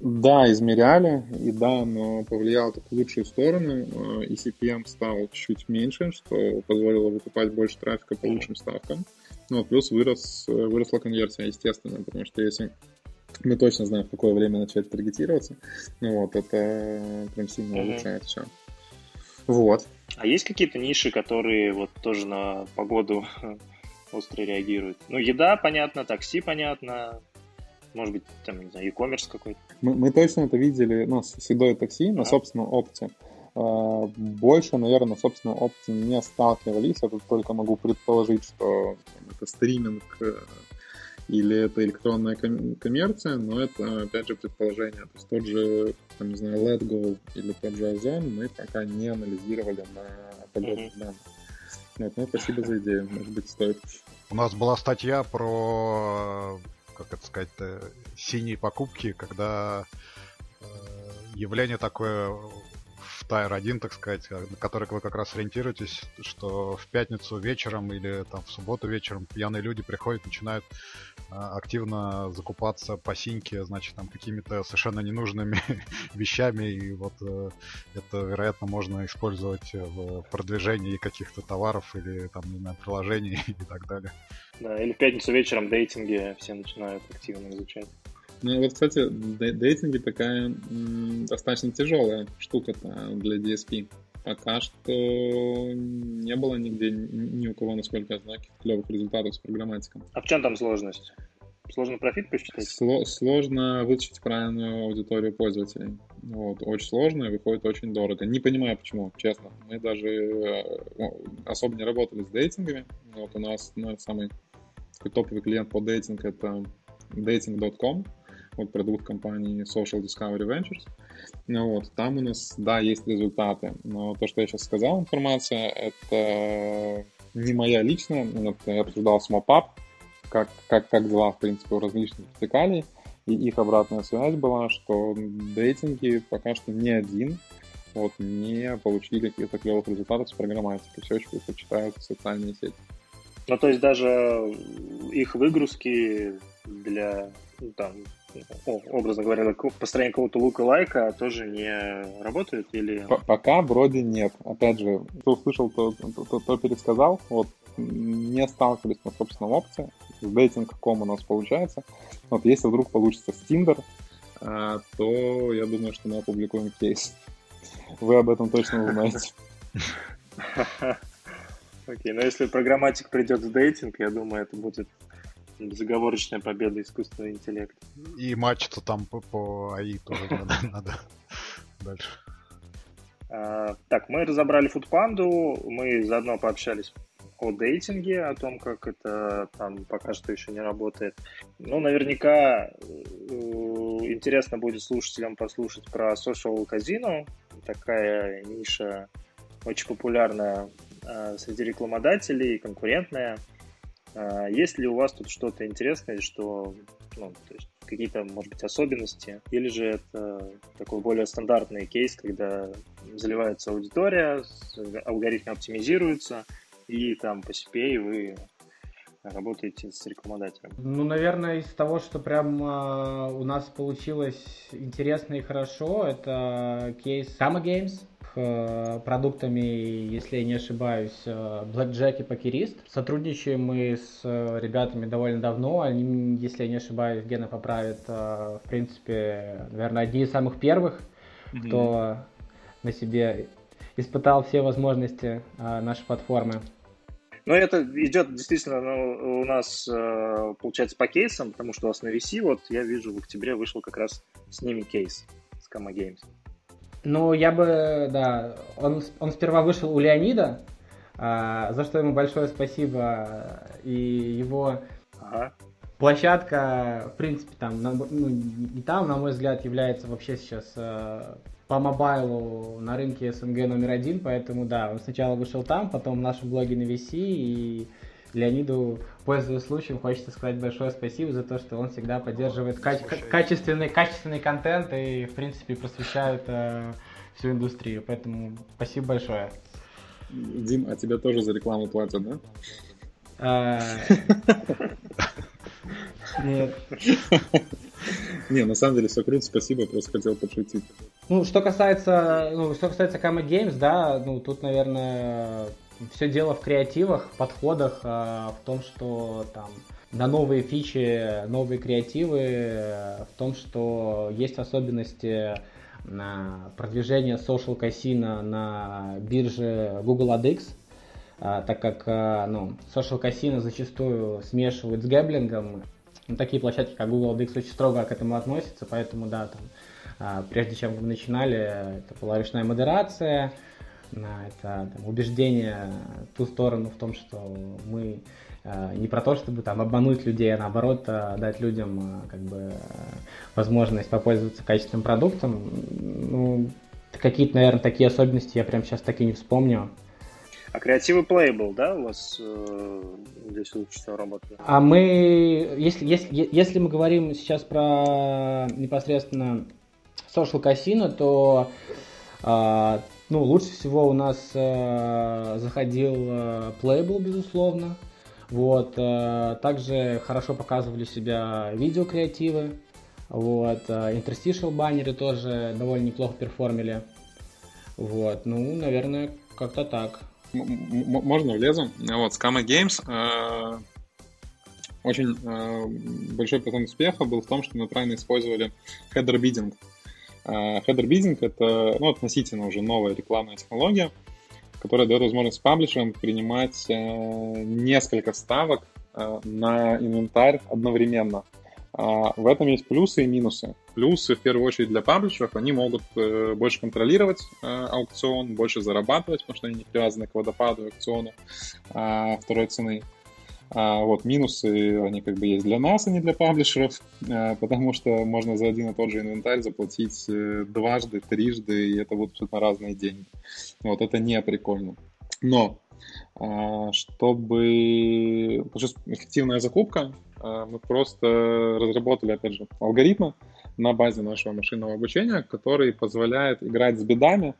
D: Да, измеряли, и да, но повлияло это в лучшую сторону. И CPM стал чуть меньше, что позволило выкупать больше трафика по лучшим ставкам. Ну, плюс вырос, выросла конверсия, естественно, потому что если мы точно знаем, в какое время начать таргетироваться, ну вот, это прям сильно улучшает все. Вот.
B: А есть какие-то ниши, которые вот тоже на погоду остро реагируют? Ну, еда, понятно, такси, понятно, может быть, там, не знаю, e-commerce какой-то.
D: Мы, мы точно это видели, ну, с едой такси на собственном опыте. А, больше, наверное, на собственном не сталкивались. Я тут только могу предположить, что это стриминг э, или это электронная коммерция, но это, опять же, предположение. То есть тот же, там, не знаю, Letgo или тот же Озон мы пока не анализировали на подобных mm-hmm. данных. Вот, ну, спасибо за идею, может быть, стоит.
E: У нас была статья про как это сказать, синие покупки, когда явление такое в Тайр 1, так сказать, на который вы как раз ориентируетесь, что в пятницу вечером или там в субботу вечером пьяные люди приходят, начинают а, активно закупаться по синьке, значит, там какими-то совершенно ненужными вещами, и вот э, это, вероятно, можно использовать в продвижении каких-то товаров или там, не знаю, приложений и так далее.
B: Да, или в пятницу вечером дейтинги все начинают активно изучать.
D: Ну вот, кстати, дейтинги такая м, достаточно тяжелая штука-то для DSP. Пока что не было нигде ни у кого, насколько я знаю, клевых результатов с программатиком.
B: А в чем там сложность? Сложно профит посчитать?
D: Сло- сложно вытащить правильную аудиторию пользователей. Вот, очень сложно и выходит очень дорого. Не понимаю почему, честно. Мы даже э, особо не работали с дейтингами. Вот у нас ну, самый топовый клиент по дейтингу это dating.com вот продукт компании Social Discovery Ventures. Ну, вот, там у нас, да, есть результаты, но то, что я сейчас сказал, информация, это не моя личная, я обсуждал с Mopap, как, как, как дела, в принципе, у различных вертикалей, и их обратная связь была, что дейтинги пока что ни один вот, не получили каких-то клевых результатов с программатикой. Все очень предпочитают социальные сети.
B: Ну, то есть даже их выгрузки для ну, там, образно говоря, построение какого-то лука лайка тоже не работает или...
D: Пока вроде нет. Опять же, кто услышал, то, то, то, то пересказал. Вот не сталкивались на собственном опции. С дейтинг.ком у нас получается. Вот если вдруг получится с Tinder, а, то я думаю, что мы опубликуем кейс. Вы об этом точно узнаете.
B: Окей, но если программатик придет в дейтинг, я думаю, это будет безоговорочная победа искусственного интеллекта.
E: И матч-то там по, по АИ тоже надо, дальше.
B: А, так, мы разобрали фудпанду, мы заодно пообщались о дейтинге, о том, как это там пока что еще не работает. Ну, наверняка э, интересно будет слушателям послушать про social казино. Такая ниша очень популярная э, среди рекламодателей, конкурентная. А, есть ли у вас тут что-то интересное, что, ну, какие-то, может быть, особенности, или же это такой более стандартный кейс, когда заливается аудитория, алгоритмы оптимизируются, и там по CPA вы работаете с рекламодателем?
C: Ну, наверное, из того, что прям э, у нас получилось интересно и хорошо, это кейс Summer Games, продуктами, если я не ошибаюсь, Blackjack и Покерист. Сотрудничаем мы с э, ребятами довольно давно. Они, если я не ошибаюсь, Гена поправит, э, в принципе, наверное, одни из самых первых, mm-hmm. кто на себе испытал все возможности нашей платформы.
B: Ну, это идет действительно ну, у нас, получается, по кейсам, потому что у вас на VC, вот я вижу, в октябре вышел как раз с ними кейс, с Kama Games.
C: Ну, я бы, да, он, он сперва вышел у Леонида, а, за что ему большое спасибо, и его ага. площадка, в принципе, там, на, ну, и там, на мой взгляд, является вообще сейчас а, по мобайлу на рынке СНГ номер один, поэтому, да, он сначала вышел там, потом в нашем блоге на VC, и Леониду, пользуясь случаем, хочется сказать большое спасибо за то, что он всегда поддерживает каче- качественный, качественный контент и, в принципе, просвещает э, всю индустрию. Поэтому спасибо большое.
D: Дим, а тебя тоже за рекламу платят, да? А,
C: нет.
D: Не, на самом деле все круто, спасибо, просто хотел подшутить.
C: Ну, что касается, ну, что касается Kama Games, да, ну, тут, наверное, все дело в креативах, подходах, а, в том, что там на новые фичи, новые креативы, в том, что есть особенности на продвижение social casino на бирже Google AdX, так как ну, social casino зачастую смешивают с гэблингом. Ну, такие площадки, как Google AdX, очень строго к этому относятся, поэтому, да, там, прежде чем мы начинали, это была ручная модерация, это там, убеждение ту сторону в том, что мы э, не про то, чтобы там обмануть людей, а наоборот э, дать людям э, как бы возможность попользоваться качественным продуктом. Ну, какие-то, наверное, такие особенности я прямо сейчас так и не вспомню.
B: А креативы Playable, да, у вас э, здесь лучше всего работает?
C: А мы, если, если, если мы говорим сейчас про непосредственно Social Casino, то э, ну, лучше всего у нас э, заходил э, Playable, безусловно. Вот, э, также хорошо показывали себя видеокреативы. Вот, э, interstitial баннеры тоже довольно неплохо перформили. Вот, ну, наверное, как-то так.
D: Можно влезу? Вот, Scamma Games э, очень э, большой процент успеха был в том, что мы правильно использовали. Э, header bidding — это ну, относительно уже новая рекламная технология, которая дает возможность паблишерам принимать э, несколько ставок э, на инвентарь одновременно. А, в этом есть плюсы и минусы. Плюсы, в первую очередь, для паблишеров, они могут э, больше контролировать э, аукцион, больше зарабатывать, потому что они не привязаны к водопаду аукциона э, второй цены. А, вот, минусы, они как бы есть для нас, а не для паблишеров, э, потому что можно за один и тот же инвентарь заплатить э, дважды, трижды, и это будут абсолютно разные деньги. Вот, это не прикольно. Но а, чтобы эффективная закупка, а, мы просто разработали, опять же, алгоритмы на базе нашего машинного обучения, который позволяет играть с бедами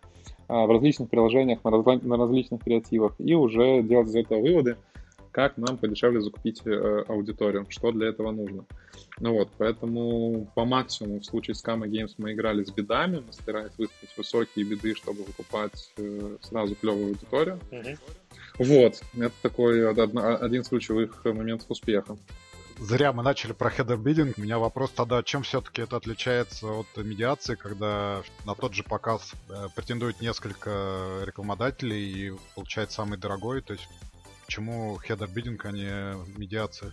D: а, в различных приложениях, на различных креативах и уже делать из этого выводы, как нам подешевле закупить э, аудиторию, что для этого нужно. Ну вот, поэтому по максимуму в случае с Kama Games мы играли с бедами, мы старались выставить высокие беды, чтобы выкупать э, сразу клевую аудиторию. Mm-hmm. Вот, это такой один из ключевых моментов успеха.
E: Зря мы начали про header bidding. У меня вопрос тогда, чем все-таки это отличается от медиации, когда на тот же показ э, претендует несколько рекламодателей и получает самый дорогой. То есть почему header bidding, а не медиация?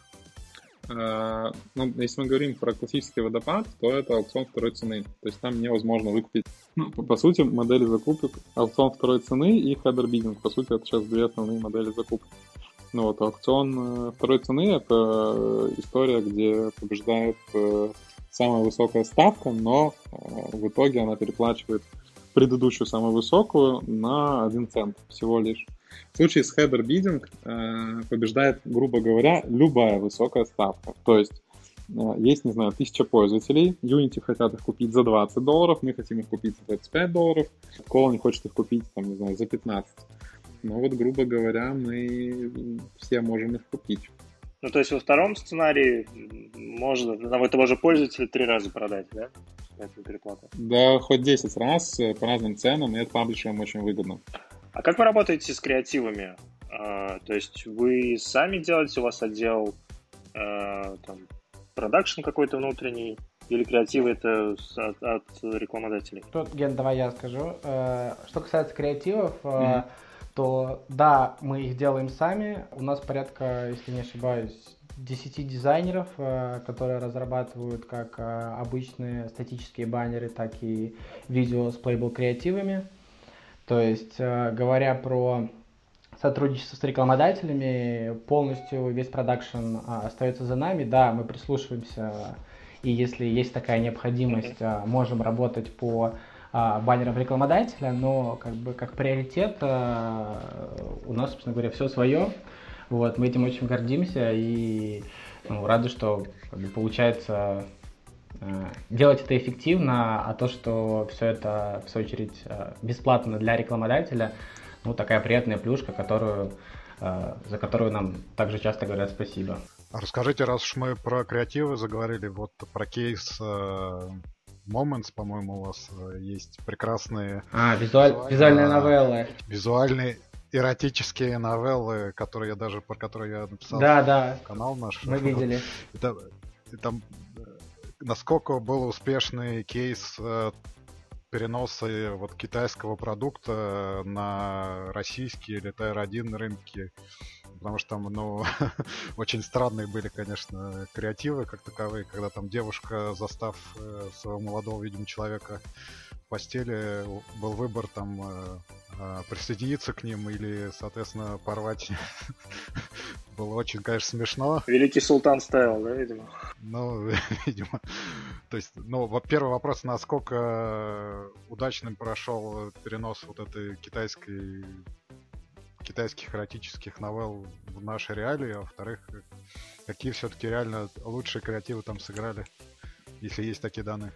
D: Uh, ну, если мы говорим про классический водопад, то это аукцион второй цены. То есть там невозможно выкупить. Ну, по, сути, модели закупок аукцион второй цены и header bidding. По сути, это сейчас две основные модели закупок. Ну вот, аукцион э, второй цены — это э, история, где побеждает самая высокая ставка, но в итоге она переплачивает предыдущую самую высокую на один цент всего лишь. В случае с header bidding э, побеждает, грубо говоря, любая высокая ставка. То есть э, есть, не знаю, тысяча пользователей, Unity хотят их купить за 20 долларов, мы хотим их купить за 25 долларов, не хочет их купить, там, не знаю, за 15. Но вот, грубо говоря, мы все можем их купить.
B: Ну, то есть во втором сценарии можно на этого же пользователя три раза продать, да?
D: Эту переплату. Да, хоть 10 раз э, по разным ценам, и это паблишерам очень выгодно.
B: А как вы работаете с креативами? А, то есть вы сами делаете, у вас отдел а, там, продакшн какой-то внутренний, или креативы это от, от рекламодателей?
C: Тут, Ген, давай я скажу. Э, что касается креативов, mm-hmm. то да, мы их делаем сами. У нас порядка, если не ошибаюсь, 10 дизайнеров, э, которые разрабатывают как обычные статические баннеры, так и видео с плейбл креативами. То есть, э, говоря про сотрудничество с рекламодателями, полностью весь продакшн а, остается за нами. Да, мы прислушиваемся, и если есть такая необходимость, а, можем работать по а, баннерам рекламодателя, но как бы как приоритет у нас, собственно говоря, все свое. Вот, мы этим очень гордимся и ну, рады, что получается делать это эффективно, а то, что все это, в свою очередь, э, бесплатно для рекламодателя, ну, такая приятная плюшка, которую, э, за которую нам также часто говорят спасибо.
E: А расскажите, раз уж мы про креативы заговорили, вот про кейс Moments, по-моему, у вас есть прекрасные...
C: А, визуаль... визуальные новеллы.
E: Визуальные эротические новеллы, которые я даже, про которые я написал
C: да, да.
E: канал наш.
C: Мы видели.
E: Это, там насколько был успешный кейс э, переноса вот китайского продукта на российские или Тайр-1 рынки. Потому что там, ну, очень странные были, конечно, креативы как таковые, когда там девушка, застав э, своего молодого, видимо, человека постели, был выбор там э, а, присоединиться к ним или, соответственно, порвать. Было очень, конечно, смешно.
B: Великий султан ставил, да, видимо?
E: Ну, видимо. То есть, ну, первый вопрос, насколько удачным прошел перенос вот этой китайской китайских эротических новелл в нашей реалии, а во-вторых, какие все-таки реально лучшие креативы там сыграли, если есть такие данные.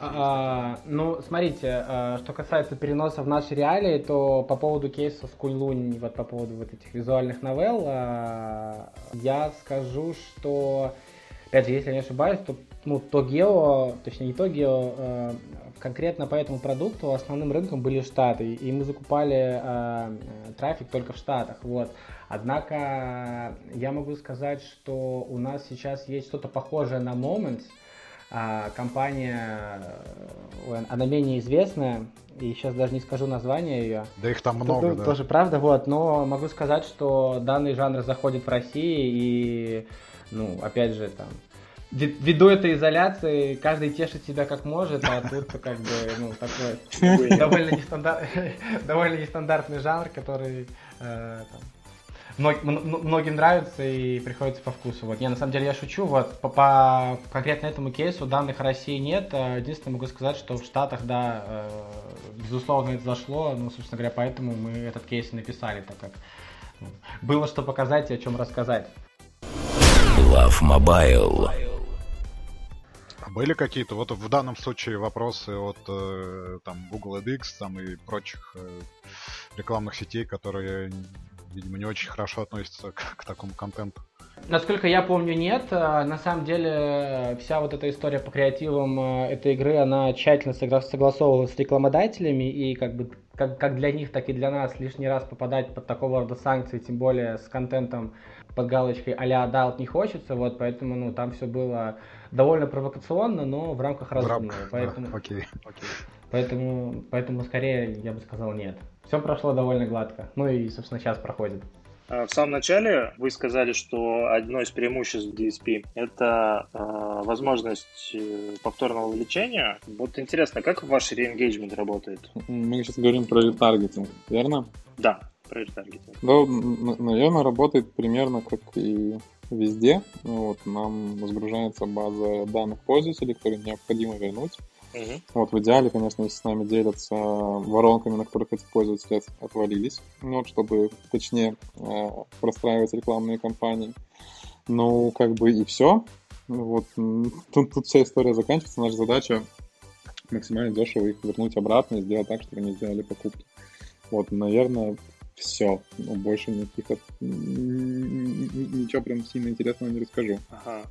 C: А, ну, смотрите, а, что касается переноса в наши реалии, то по поводу кейса с вот по поводу вот этих визуальных новелл, а, я скажу, что, опять же, если я не ошибаюсь, то ну, то гео, точнее не то гео, а, конкретно по этому продукту основным рынком были Штаты, и мы закупали э, трафик только в Штатах, вот. Однако я могу сказать, что у нас сейчас есть что-то похожее на Moments, а, компания, она менее известная, и сейчас даже не скажу название ее.
E: Да их там много,
C: Тут,
E: да.
C: Тоже правда, вот, но могу сказать, что данный жанр заходит в России, и, ну, опять же, там, ввиду этой изоляции каждый тешит себя как может, а тут как бы, ну, такой довольно, нестандар... довольно нестандартный жанр, который э, там, многим нравится и приходится по вкусу. Вот. Я на самом деле я шучу, вот по, по конкретно этому кейсу данных России нет. Э, единственное могу сказать, что в Штатах, да, э, безусловно, это зашло. Ну, собственно говоря, поэтому мы этот кейс написали, так как ну, было что показать и о чем рассказать.
A: Love Mobile.
E: А были какие-то, вот в данном случае вопросы от э, там Google AdX там и прочих рекламных сетей, которые видимо, не очень хорошо относится к, к такому контенту.
C: Насколько я помню, нет. А, на самом деле, вся вот эта история по креативам а, этой игры, она тщательно согласовывалась с рекламодателями, и как бы как, как для них, так и для нас лишний раз попадать под такого рода санкции, тем более с контентом под галочкой а-ля adult не хочется, вот, поэтому, ну, там все было довольно провокационно, но в рамках разумного, поэтому...
E: Да, окей, окей.
C: Поэтому, поэтому скорее я бы сказал нет. Все прошло довольно гладко. Ну и, собственно, сейчас проходит.
B: А, в самом начале вы сказали, что одно из преимуществ DSP – это э, возможность повторного увеличения. Вот интересно, как ваш реengagement работает?
D: Мы сейчас говорим про ретаргетинг, верно?
B: Да, про ретаргетинг.
D: Да, наверное, работает примерно как и везде. Вот, нам загружается база данных пользователей, которые необходимо вернуть. Угу. Вот в идеале, конечно, если с нами делятся воронками, на которых эти пользователи отвалились, ну, вот, чтобы точнее э, простраивать рекламные кампании. Ну, как бы и все. Вот тут, тут вся история заканчивается. Наша задача максимально дешево их вернуть обратно и сделать так, чтобы они сделали покупки. Вот, наверное, все. Ну, больше никаких ничего прям сильно интересного не расскажу. Ага.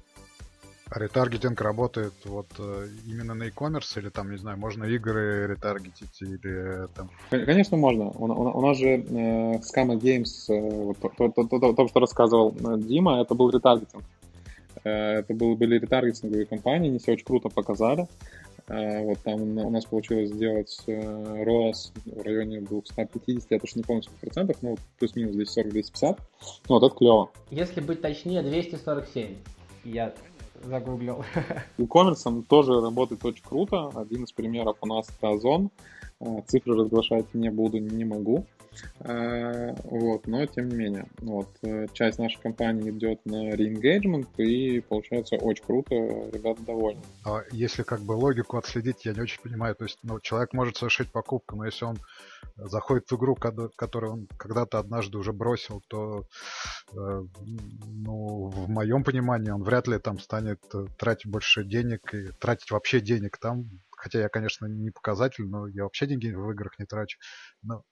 E: А ретаргетинг работает вот э, именно на e-commerce или там, не знаю, можно игры ретаргетить или там?
D: Конечно, можно. У, у, у нас же э, Scamma Games, э, вот, то, то, то, то, то, что рассказывал э, Дима, это был ретаргетинг. Э, это был, были ретаргетинговые компании, они все очень круто показали. Э, вот там у нас получилось сделать э, ROAS в районе 250, я точно не помню сколько процентов, но плюс-минус 240-250. Ну, вот это клево.
C: Если быть точнее, 247. Я загуглил.
D: E-commerce тоже работает очень круто. Один из примеров у нас это Озон. А, цифры разглашать не буду, не могу. А, вот, но тем не менее, вот, э, часть нашей компании идет на re-engagement, и получается очень круто, ребята довольны.
E: А если как бы логику отследить, я не очень понимаю, то есть ну, человек может совершить покупку, но если он заходит в игру, которую он когда-то однажды уже бросил, то э, ну, в моем понимании он вряд ли там станет э, тратить больше денег и тратить вообще денег там. Хотя я, конечно, не показатель, но я вообще деньги в играх не трачу. Но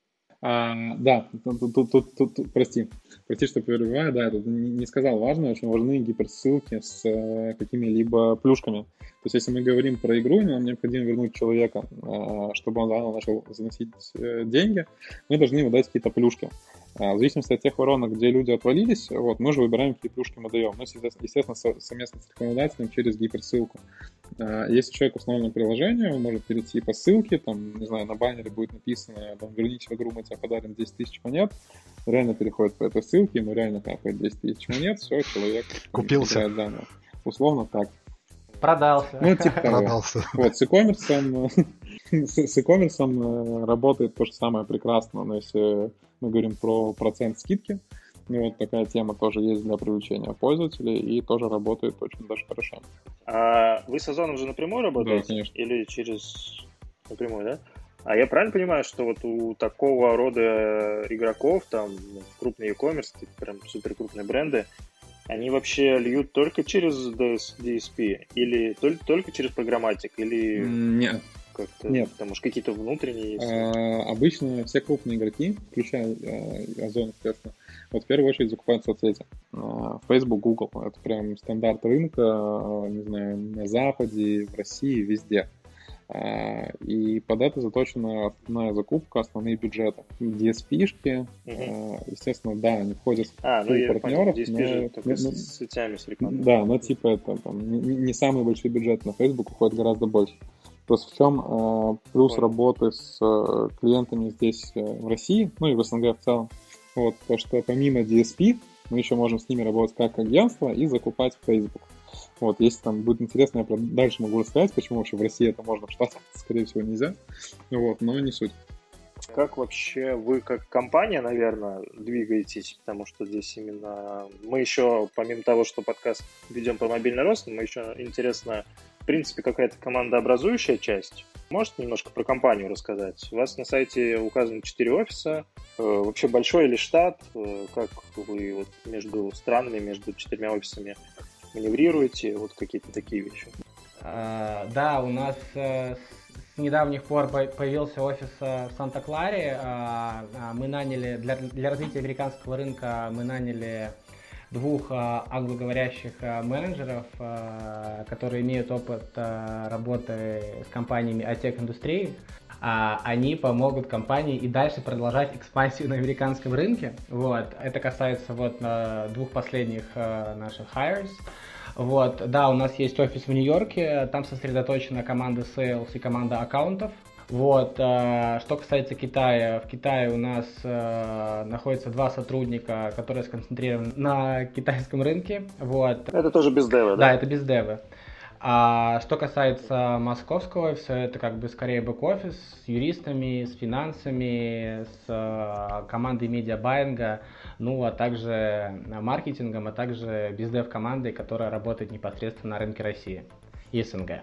D: а, да, тут, тут, тут, тут, прости, прости, что перебиваю, да, я тут не сказал важно, очень важны гиперссылки с э, какими-либо плюшками. То есть, если мы говорим про игру, нам необходимо вернуть человека, э, чтобы он заново начал заносить э, деньги, мы должны ему дать какие-то плюшки. А, в зависимости от тех воронок, где люди отвалились, вот, мы же выбираем, какие плюшки мы даем. Ну, естественно, совместно с рекомендателем через гиперссылку. А, если человек установлено приложение, он может перейти по ссылке, там, не знаю, на баннере будет написано, там, вернитесь в игру, мы тебе подарим 10 тысяч монет, реально переходит по этой ссылке, ему реально капает 10 тысяч монет, все, человек
E: купился
D: заново. Условно так.
C: Продался.
D: Ну, типа того. Продался. Вот, с e-commerce, с e-commerce э, работает то же самое прекрасно, но если мы говорим про процент скидки, ну, вот такая тема тоже есть для привлечения пользователей и тоже работает очень даже хорошо.
B: А вы с Озоном же напрямую работаете?
D: Да, конечно.
B: Или через напрямую, да? А я правильно понимаю, что вот у такого рода игроков, там, крупные e-commerce, прям супер крупные бренды, они вообще льют только через DSP или только, только через программатик? Или
D: Нет.
B: как-то,
D: Нет.
B: Там, может, какие-то внутренние есть?
D: А, обычно все крупные игроки, включая а, Озон, естественно, вот в первую очередь закупают соцсети. А, Facebook, Google. Это прям стандарт рынка, а, не знаю, на Западе, в России, везде. А, И под это заточена основная закупка, основные бюджеты. DSP-шки, а, естественно, да, они входят в
B: А, ну
D: у
B: я
D: партнеров,
B: понял, здесь
D: но-
B: только
D: но-
B: с сетями, с рекламой.
D: да, но типа это там, не, не самый большой бюджет на Facebook уходит гораздо больше. Просто в чем э, плюс
B: Понял.
D: работы с э, клиентами здесь э, в России, ну и в СНГ в целом, вот, то, что помимо DSP мы еще можем с ними работать как агентство и закупать в Facebook. Вот, если там будет интересно, я про- дальше могу рассказать, почему вообще в России это можно, в Штатах, скорее всего, нельзя. Вот, но не суть.
B: Как вообще вы, как компания, наверное, двигаетесь? Потому что здесь именно мы еще, помимо того, что подкаст ведем про мобильный рост, мы еще интересно, в принципе, какая-то командообразующая часть. Можете немножко про компанию рассказать? У вас на сайте указано 4 офиса. Э, Вообще большой ли штат? Э, Как вы вот между странами, между четырьмя офисами маневрируете? Вот какие-то такие вещи.
C: А, Да, у нас э, с недавних пор по- появился офис э, в Санта-Кларе. А, а, Мы наняли для, для развития американского рынка мы наняли двух а, англоговорящих менеджеров, которые имеют опыт работы с компаниями IT-индустрии. А, Они помогут компании и дальше продолжать экспансию на американском рынке. Вот. Это касается вот а, двух последних а, наших hires. Вот, да, у нас есть офис в Нью-Йорке, там сосредоточена команда sales и команда аккаунтов. Вот, э, что касается Китая, в Китае у нас э, находится два сотрудника, которые сконцентрированы на китайском рынке. Вот,
B: Это тоже biz dev а,
C: да,
B: да?
C: это biz dev ы. А что касается московского офиса, это как бы скорее бэк-офис с юристами, с финансами, с э, командой медиабайинга, ну а также маркетингом, а также biz dev командой, которая работает непосредственно на рынке России и СНГ.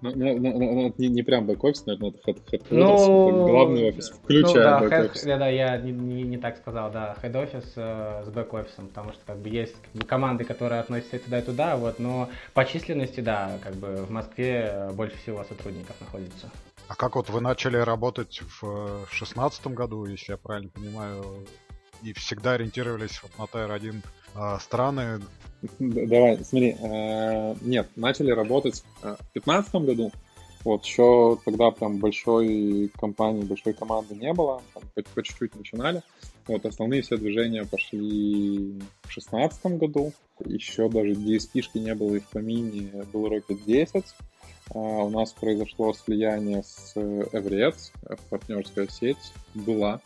D: Ну, ну, ну, ну, ну, не, не прям бэк-офис, наверное, это head-
C: Ну,
D: главный офис,
C: Ну
D: включая
C: да,
D: бэк-офис.
C: head- да, да, я не, не- не так сказал, да, head office э, с бэк-офисом, потому что как бы есть как бы, команды, которые относятся и туда и туда, вот, но по численности, да, как бы в Москве э, больше всего сотрудников находится.
E: А как вот вы начали работать в шестнадцатом году, если я правильно понимаю, и всегда ориентировались вот на Тайр-1 а, страны?
D: Давай, смотри, э, нет, начали работать э, в 2015 году, вот, еще тогда прям большой компании, большой команды не было, там по, чуть-чуть начинали, вот, основные все движения пошли в 2016 году, еще даже DSP-шки не было и в помине, был Rocket 10, А, у нас произошло слияние с Everets, э, партнерская сеть была,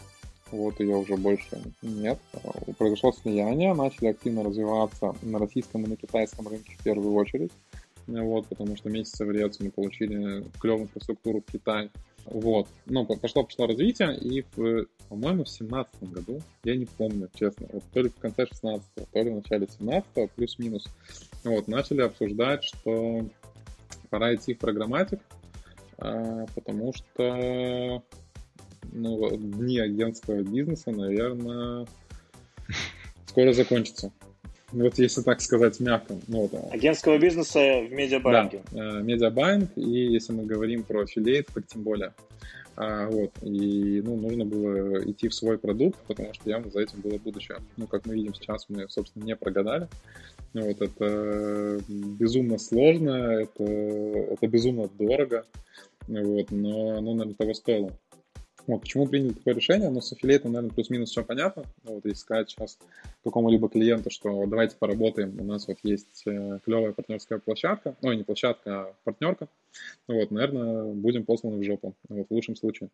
D: вот ее уже больше нет. А, Произошло слияние, начали активно развиваться на российском и на китайском рынке в первую очередь. Ну Вот, потому что вместе с Everets мы получили клевую инфраструктуру в Китае. Вот. Ну, по- пошло, пошло развитие, и, в, по-моему, в семнадцатом году, я не помню, честно, вот то ли в конце 16 то ли в начале 17 плюс-минус, вот, начали обсуждать, что пора идти в программатик, а, потому что ну, дни агентского бизнеса, наверное, скоро закончатся. Вот если так сказать мягко. Ну, вот, а,
B: Агентского бизнеса в
D: да,
B: медиабанке.
D: э, медиабайинг, и если мы говорим про аффилиейт, так тем более. А, вот, и ну, нужно было идти в свой продукт, потому что явно за этим было будущее. Ну, как мы видим сейчас, мы, собственно, не прогадали. Ну, вот, это безумно сложно, это, это безумно дорого, вот, но оно, наверное, того стоило. Вот, почему приняли такое решение? Ну, с аффилиейтом, наверное, плюс-минус все понятно. Ну, Вот, если сказать сейчас какому-либо клиенту, что давайте поработаем, у нас вот есть э, клевая партнерская площадка, ну, не площадка, а партнерка, вот, наверное, будем посланы в жопу, вот, в лучшем случае.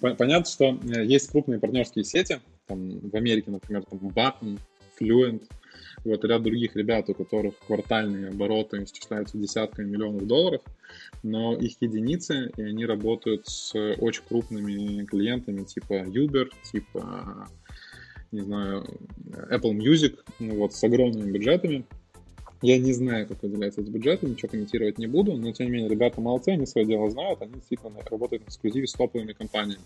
D: Пон- Понятно, что э, есть крупные партнерские сети, там, в Америке, например, там, Button, Fluent, вот, ряд других ребят, у которых квартальные обороты исчисляются десятками миллионов долларов, но их единицы, и они работают с очень крупными клиентами, типа Uber, типа, не знаю, Apple Music, ну вот, с огромными бюджетами. Я не знаю, как выделяется эти бюджеты, ничего комментировать не буду, но тем не менее, ребята молодцы, они свое дело знают, они действительно работают в эксклюзиве с топовыми компаниями.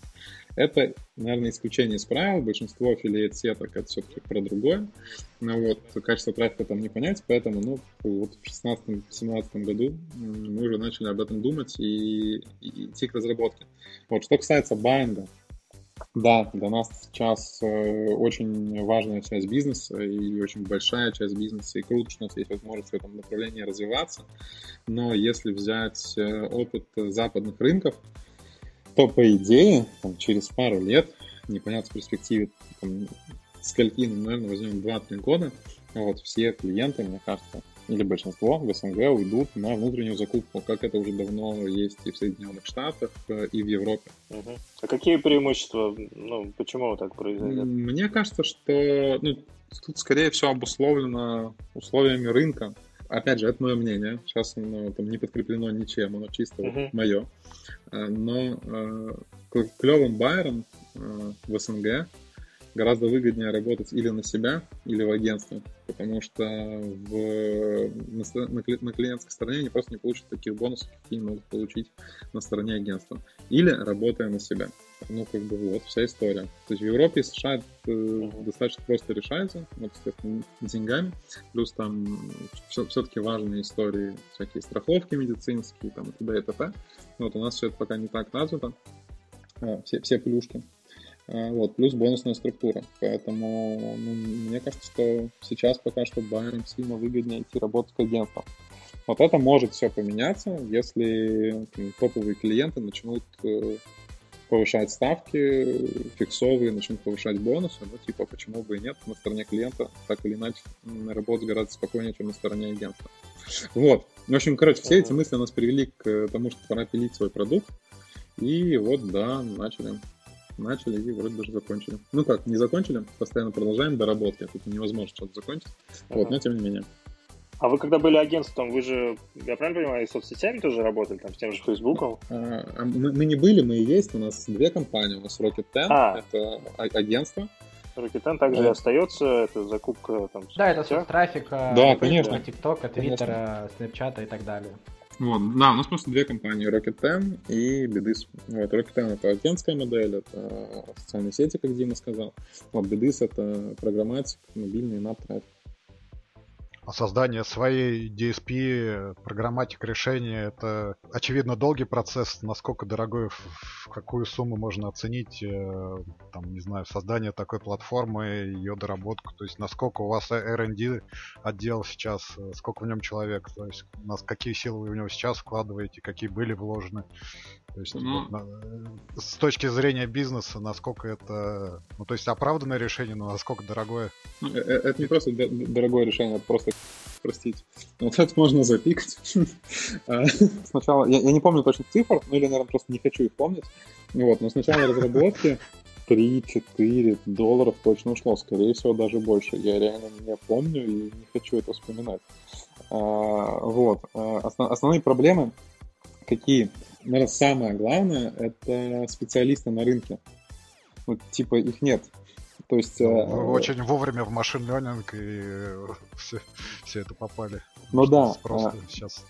D: Это, наверное, исключение из правил, большинство аффилиат сеток это все-таки про другое, но вот качество трафика там не понять, поэтому, ну, вот в 16-17 году мы уже начали об этом думать и, и идти к разработке. Вот, что касается байинга, да, для нас сейчас э, очень важная часть бизнеса и очень большая часть бизнеса, и круто, что у нас есть возможность в этом направлении развиваться. Но если взять э, опыт западных рынков, то по идее там, через пару лет, непонятно в перспективе там, скольки, наверное, возьмем 2-3 года, вот все клиенты, мне кажется, или большинство в СНГ уйдут на внутреннюю закупку, как это уже давно есть и в Соединенных Штатах, э, и в Европе.
B: Угу. А какие преимущества? Ну, почему так произойдет?
D: Мне кажется, что ну, тут скорее всего обусловлено условиями рынка. Опять же, это мое мнение. Сейчас оно там не подкреплено ничем, оно чисто uh-huh. вот мое. Э, но э, клевым байером э, в СНГ гораздо выгоднее работать или на себя, или в агентстве, потому что в, на, на клиентской стороне они просто не получат таких бонусов, какие могут получить на стороне агентства. Или работая на себя. Ну, как бы вот, вся история. То есть в Европе и США это uh-huh. достаточно просто решается, вот, естественно, деньгами. Плюс там все, все-таки важные истории, всякие страховки медицинские, там, и т.д. и т.п. Вот у нас все это пока не так развито. А, все, все плюшки. А, вот, плюс бонусная структура. Поэтому ну, мне кажется, что сейчас пока что байерам сильно выгоднее идти работать к агентствам. Вот это может все поменяться, если там, топовые клиенты начнут э, повышать ставки, фиксовые, начнут повышать бонусы, ну, типа, почему бы и нет, на стороне клиента так или иначе работать гораздо спокойнее, чем на стороне агентства. Вот. В общем, короче, все эти мысли нас привели к тому, что пора пилить свой продукт, и вот, да, начали начали и вроде даже закончили. Ну как, не закончили, постоянно продолжаем доработки, тут невозможно что-то закончить, ага. вот, но тем не менее.
B: А вы когда были агентством, вы же, я правильно понимаю, и соцсетями тоже работали, там, с тем же Фейсбуком?
D: А, а мы, мы не были, мы и есть, у нас две компании, у нас Rocket 10, а. это а, агентство,
B: Rocket 10 также да. остается, это закупка там.
C: Да, это соцтрафик,
D: да, конечно.
C: ТикТока, Твиттера, Снэпчата и так далее.
D: Вот, да, у нас просто две компании, Rocket 10 и Bidis. Вот, Rocket 10 это агентская модель, это социальные сети, как Дима сказал. Вот, Bidis это программатик, мобильный нап трафик.
E: А создание своей DSP, программатик решения, это, очевидно, долгий процесс. Насколько дорогой, в какую сумму можно оценить, э, там, не знаю, создание такой платформы, ее доработку. То есть, насколько у вас R&D отдел сейчас, э, сколько в нем человек, то есть, нас, какие силы вы в него сейчас вкладываете, какие были вложены. То есть, ну, вот, на, с точки зрения бизнеса, насколько это, ну, то есть, оправданное решение, но насколько дорогое?
D: Ну, э, э, это не просто дорогое решение, это просто простите. Вот это можно запикать. А, сначала, я, я не помню точно цифр, ну или, наверное, просто не хочу их помнить. Вот, но сначала разработки 3-4 долларов точно ушло, скорее всего, даже больше. Я реально не помню и не хочу это вспоминать. А, вот. Основ, основные проблемы какие? Наверное, самое главное — это специалисты на рынке. Вот, типа, их нет. То есть...
E: Ну, э, очень вовремя в машин ленинг и все, все это попали.
D: Ну да.
E: Просто а, сейчас...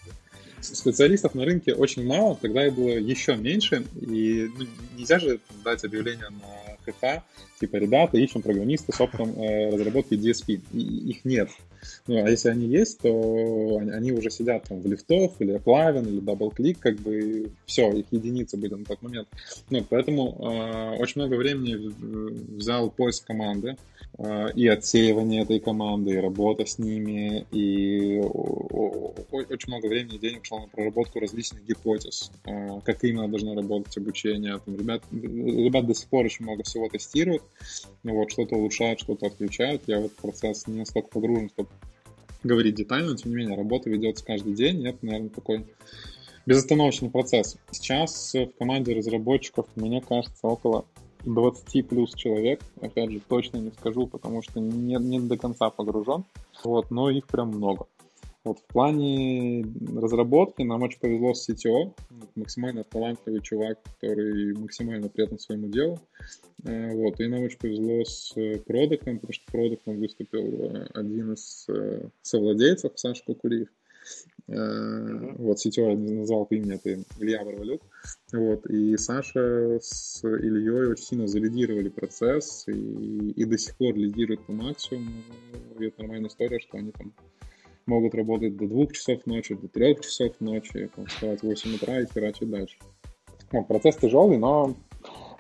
D: Специалистов на рынке очень мало, тогда их было еще меньше, и ну, нельзя же дать объявление на ХК, типа, ребята, ищем программиста с опытом э, разработки DSP. И, их нет. Ну, а если они есть, то они, они уже сидят там в лифтов, или Applavin, или DoubleClick, как бы все, их единицы были на тот момент. Ну, поэтому э, очень много времени взял поиск команды, э, и отсеивание этой команды, и работа с ними, и очень много времени и денег шло на проработку различных гипотез, э, как именно должно работать обучение. Там, ребят, ребят до сих пор очень много всего тестируют, вот, что-то улучшают, что-то отключают. Я в этот процесс не настолько погружен, чтобы говорить детально, но тем не менее работа ведется каждый день, и это, наверное, такой безостановочный процесс. Сейчас в команде разработчиков, мне кажется, около 20 плюс человек, опять же, точно не скажу, потому что не, не до конца погружен, вот, но их прям много. Вот в плане разработки нам очень повезло с CTO, максимально талантливый чувак, который максимально предан своему делу. Э, вот, и нам очень повезло с продуктом, потому что продуктом выступил э, один из э, совладельцев, Саша Кукуриев. Mm-hmm. Вот, CTO назвал по имени, это Илья Барвалюк. Вот, и Саша с Ильей очень сильно залидировали процесс и, и до сих пор лидируют по максимуму. И это нормальная история, что они там могут работать до двух часов ночи, до трех часов ночи, там, вставать в 8 утра и херачить дальше. Ну, процесс тяжелый, но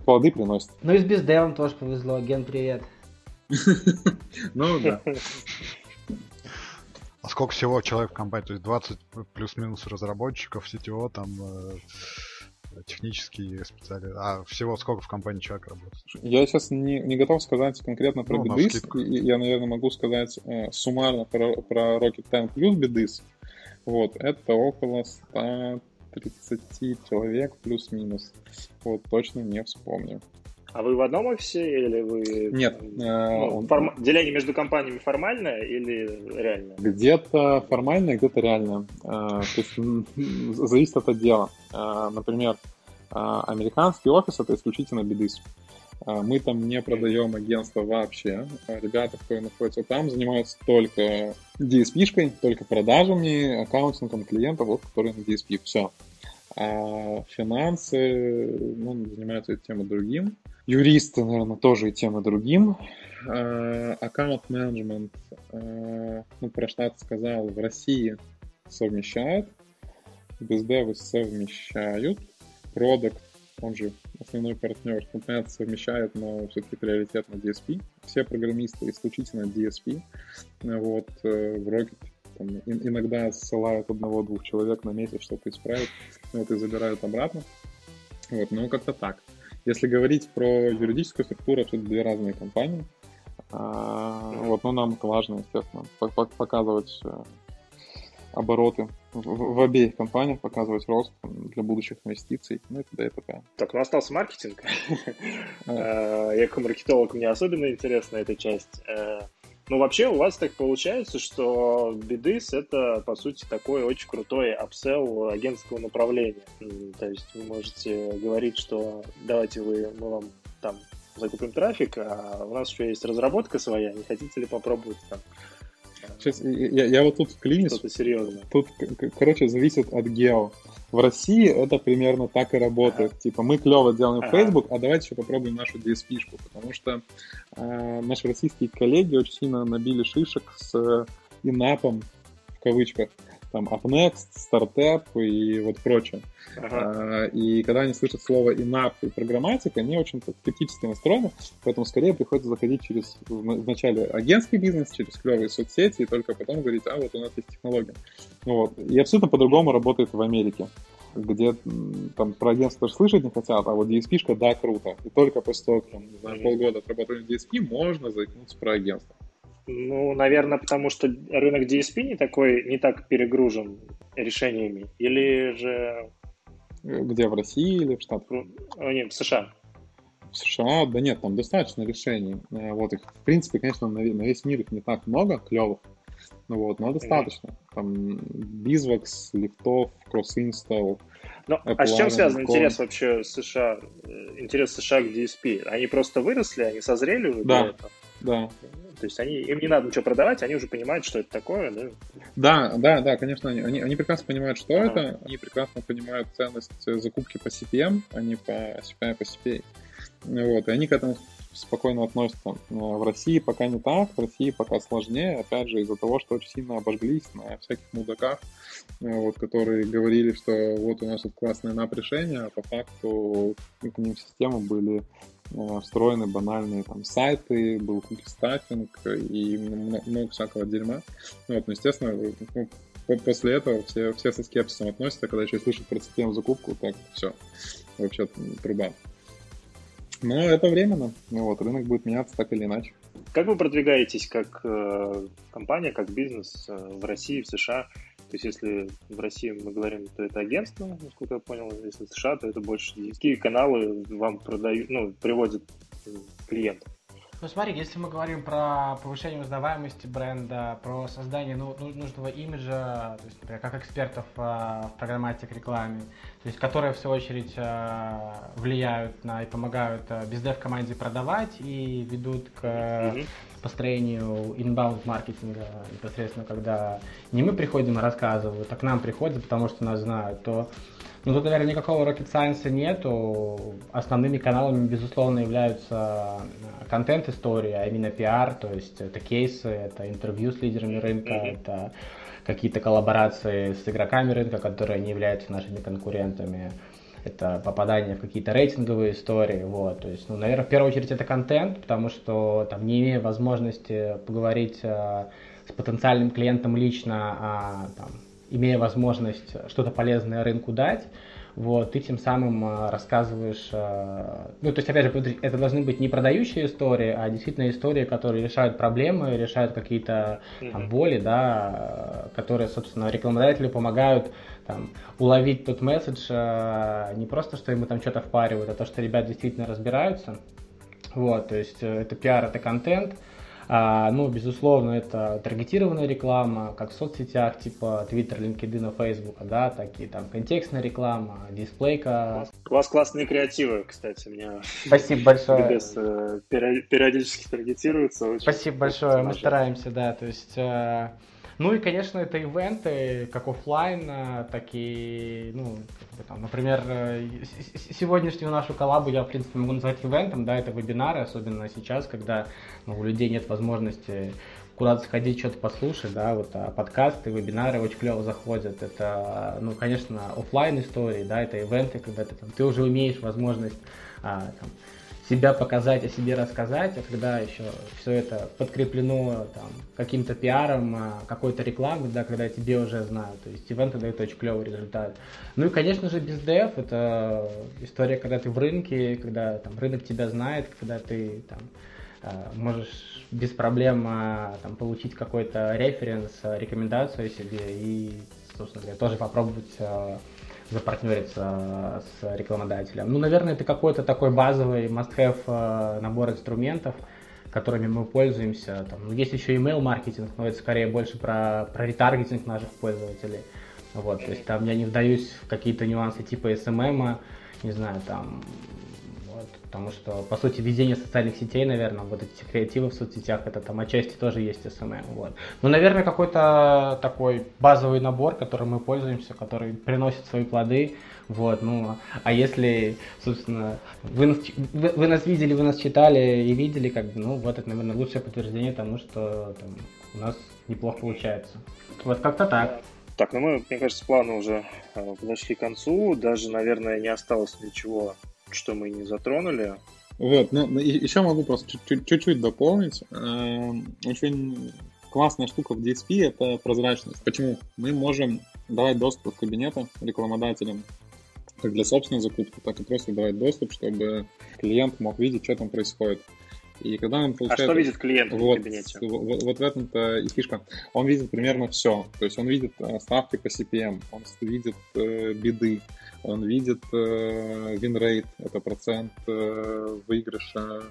D: плоды приносит.
F: Ну и с бездевом тоже повезло. Ген, привет.
D: Ну да.
E: А сколько всего человек в компании? То есть 20 плюс-минус разработчиков, CTO, там э, технические специалисты. А всего сколько в компании человек работает?
D: Я сейчас не, не готов сказать конкретно про ну, Бедыс. Я, наверное, могу сказать э, суммарно про, про Rocket Tank плюс Бедыс. Вот, это около 130 человек плюс-минус. Вот, точно не вспомню.
B: А вы в одном офисе или вы...
D: Нет.
B: Ну, он... форм... Деление между компаниями формальное или реальное?
D: Где-то формальное, где-то реальное. То есть зависит от отдела. Например, американский офис — это исключительно бедыс. Мы там не продаем агентство вообще. Ребята, которые находятся там, занимаются только DSP-шкой, только продажами, аккаунтингом клиентов, вот, которые на DSP. Все. А финансы ну, занимаются этой темой другим. Юристы, наверное, тоже и тем, и другим. Аккаунт-менеджмент, ну, про штат сказал, в России совмещают. бездевы совмещают. Продукт, он же основной партнер, ну, понятно, совмещает, но все-таки приоритет на DSP. Все программисты исключительно DSP. Вот, э, в Rocket там, иногда ссылают одного-двух человек на месяц что-то исправить, вот, и забирают обратно. Вот, ну, как-то так. Если говорить про юридическую структуру, это две разные компании. А, вот, но нам это важно, естественно, показывать э, обороты в, в обеих компаниях, показывать рост для будущих инвестиций, ну и т.д. и т.п.
B: Так, ну остался маркетинг. А, я как маркетолог, мне особенно интересна эта часть. Ну, вообще, у вас так получается, что Бедыс — это, по сути, такой очень крутой апсел агентского направления. То есть вы можете говорить, что давайте вы, мы вам там закупим трафик, а у нас еще есть разработка своя, не хотите ли попробовать там
D: Сейчас, я, я вот тут вклинюсь.
B: Что-то серьезное.
D: Тут, короче, зависит от гео. В России это примерно так и работает. Ага. Типа, мы клево делаем ага. Facebook, а давайте еще попробуем нашу DSP-шку, потому что э, наши российские коллеги очень сильно набили шишек с э, инапом, в кавычках, там Upnext, Startup и вот прочее. Ага. А, и когда они слышат слово inap и программатика, они очень скептически настроены, поэтому скорее приходится заходить через вначале агентский бизнес, через клевые соцсети, и только потом говорить, а вот у нас есть технология. Вот. И абсолютно по-другому работает в Америке где там про агентство слышать не хотят, а вот DSP-шка, да, круто. И только после того, как, не знаю, полгода отработали DSP, можно заикнуться про агентство.
B: Ну, наверное, потому что рынок DSP не такой, не так перегружен решениями. Или же...
D: Где, в России или в Штатах?
B: О, нет, в США.
D: В США, да нет, там достаточно решений. Э, вот их, в принципе, конечно, на, весь мир их не так много, клевых. Ну вот, но достаточно. Mm-hmm. Там Bizvox, лифтов, CrossInstall.
B: Ну, а с чем связан интерес вообще США, э, интерес США к DSP? Они просто выросли, они созрели уже
D: да. Да.
B: То есть они, им не надо ничего продавать, они уже понимают, что это такое, да?
D: Да, да, да, конечно, они, они, они прекрасно понимают, что ага. это, они прекрасно понимают ценность закупки по CPM, а не по CPI, по CPA. Вот, и они к этому спокойно относятся. В России пока не так, в России пока сложнее, опять же, из-за того, что очень сильно обожглись на всяких мудаках, вот, которые говорили, что вот у нас тут классное нап решение, а по факту к ним в систему были Э, встроены банальные там сайты, был куки-стаффинг и много всякого дерьма. Ну, вот, ну, естественно, ну, после этого все, все со скепсисом относятся, когда еще слышат про CPM закупку, так все, вообще труба. Но это временно, ну, вот, рынок будет меняться так или иначе.
B: Как вы продвигаетесь как э, компания, как бизнес э, в России, в США? То есть, если в России мы говорим, то это агентство, насколько я понял, если в США, то это больше какие каналы вам продают, ну, приводят клиентов.
C: Ну смотри, если мы говорим про повышение узнаваемости бренда, про создание ну, ну нужного имиджа, то есть, например, как экспертов э, в программатике рекламе, то есть которые в свою очередь э, влияют на и помогают э, бездев команде продавать и ведут к mm-hmm. Построению inbound маркетинга непосредственно, когда не мы приходим и рассказываем, а к нам приходят, потому что нас знают, то ну, тут, наверное, никакого rocket science нету. Основными каналами, безусловно, являются э, контент-истории, а именно пиар, то есть это кейсы, это интервью с лидерами рынка, mm-hmm. это какие-то коллаборации с игроками рынка, которые не являются нашими конкурентами это попадание в какие-то рейтинговые истории, вот, то есть, ну, наверное, в первую очередь это контент, потому что там не имея возможности поговорить а, с потенциальным клиентом лично, а там, имея возможность что-то полезное рынку дать, вот, ты тем самым э, рассказываешь, э, ну, то есть, опять же, это должны быть не продающие истории, а действительно истории, которые решают проблемы, решают какие-то там, боли, да, которые, собственно, рекламодателю помогают там, уловить тот месседж, э, не просто, что ему там что-то впаривают, а то, что ребят действительно разбираются. Вот, то есть, это пиар, это контент, а, ну, безусловно, это таргетированная реклама, как в соцсетях, типа Twitter, LinkedIn, Facebook, да, такие там контекстная реклама, дисплейка.
B: У вас классные креативы, кстати, меня.
C: Спасибо большое.
B: Без, э, периодически таргетируются.
C: Очень Спасибо большое, мы стараемся, да, то есть э, ну и, конечно, это ивенты, как офлайн, так и, ну, там, например, э, сегодняшнюю нашу коллабу я, в принципе, могу назвать ивентом, да, это вебинары, особенно сейчас, когда ну, у людей нет возможности куда-то сходить, что-то послушать, да, вот а подкасты, вебинары очень клево заходят. Это, ну, конечно, офлайн истории, да, это ивенты, когда ты, там, ты уже имеешь возможность а, там, себя показать, о себе рассказать, а когда еще все это подкреплено там, каким-то пиаром, а, какой-то рекламой, да, когда тебе уже знают. То есть ивенты дают очень клевый результат. Ну и, конечно же, бездев — это история, когда ты в рынке, когда там, рынок тебя знает, когда ты там, а, можешь без проблем а, там, получить какой-то референс, рекомендацию себе и, собственно говоря, тоже попробовать запартнериться с рекламодателем. Ну, наверное, это какой-то такой базовый must-have э, набор инструментов, которыми мы пользуемся. Там, ну, есть еще email маркетинг, но это скорее больше про, про ретаргетинг наших пользователей. Вот, то есть там я не вдаюсь в какие-то нюансы типа SMM, не знаю, там потому что, по сути, ведение социальных сетей, наверное, вот эти креативы в соцсетях, это там отчасти тоже есть SMM, вот. Ну, наверное, какой-то такой базовый набор, которым мы пользуемся, который приносит свои плоды, вот, ну, а если, собственно, вы нас, вы, вы нас видели, вы нас читали и видели, как бы, ну, вот это, наверное, лучшее подтверждение тому, что там, у нас неплохо получается. Вот как-то так.
B: Так, ну мы, мне кажется, плавно уже э, подошли к концу. Даже, наверное, не осталось ничего что мы не затронули.
D: Вот, ну, еще могу просто чуть-чуть дополнить. Эм, очень классная штука в DSP — это прозрачность. Почему? Мы можем давать доступ в кабинеты рекламодателям, как для собственной закупки, так и просто давать доступ, чтобы клиент мог видеть, что там происходит. И когда он
B: получает... А что видит клиент
D: вот,
B: в кабинете?
D: Вот, вот в этом-то и фишка. Он видит примерно все. То есть он видит э, ставки по CPM, он видит э, беды, он видит э, win это процент э, выигрыша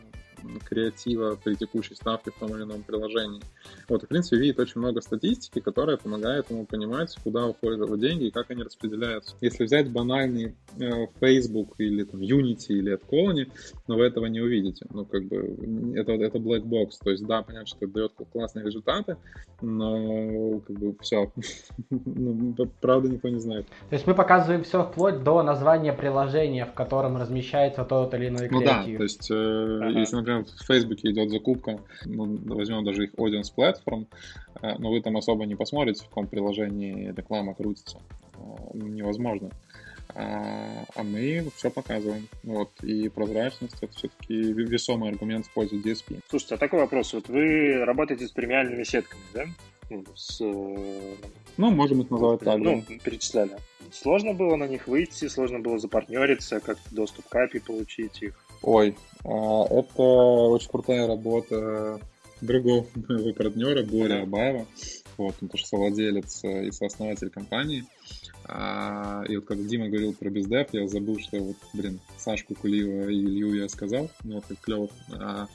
D: креатива при текущей ставке в том или ином приложении. Вот, в принципе, видит очень много статистики, которая помогает ему понимать, куда уходят его деньги и как они распределяются. Если взять банальный э, Facebook или там Unity или AdColony, но вы этого не увидите. Ну, как бы, это, это black box. То есть, да, понятно, что это дает классные результаты, но, как бы, все. ну, правда, никто не знает.
C: То есть мы показываем все вплоть до названия приложения, в котором размещается тот или иной креатив.
D: Ну да, то есть, э, ага. если, например, в Фейсбуке идет закупка, ну, возьмем даже их audience platform, э, но вы там особо не посмотрите, в каком приложении реклама крутится. Э, невозможно. А, а мы все показываем. Вот. И прозрачность это все-таки весомый аргумент в пользу DSP.
B: Слушайте, а такой вопрос. Вот вы работаете с премиальными сетками, да? Ну, с...
D: ну можем их называть так.
B: Ну, перечисляли. Сложно было на них выйти, сложно было запартнериться, как-то доступ к API получить их.
D: Ой, это очень крутая работа другого моего партнера, Боря Абаева. Вот, он тоже совладелец и сооснователь компании. А, и вот как Дима говорил про бездев, я забыл, что вот, блин, Сашку Кулиева и Илью я сказал, ну как клево. А,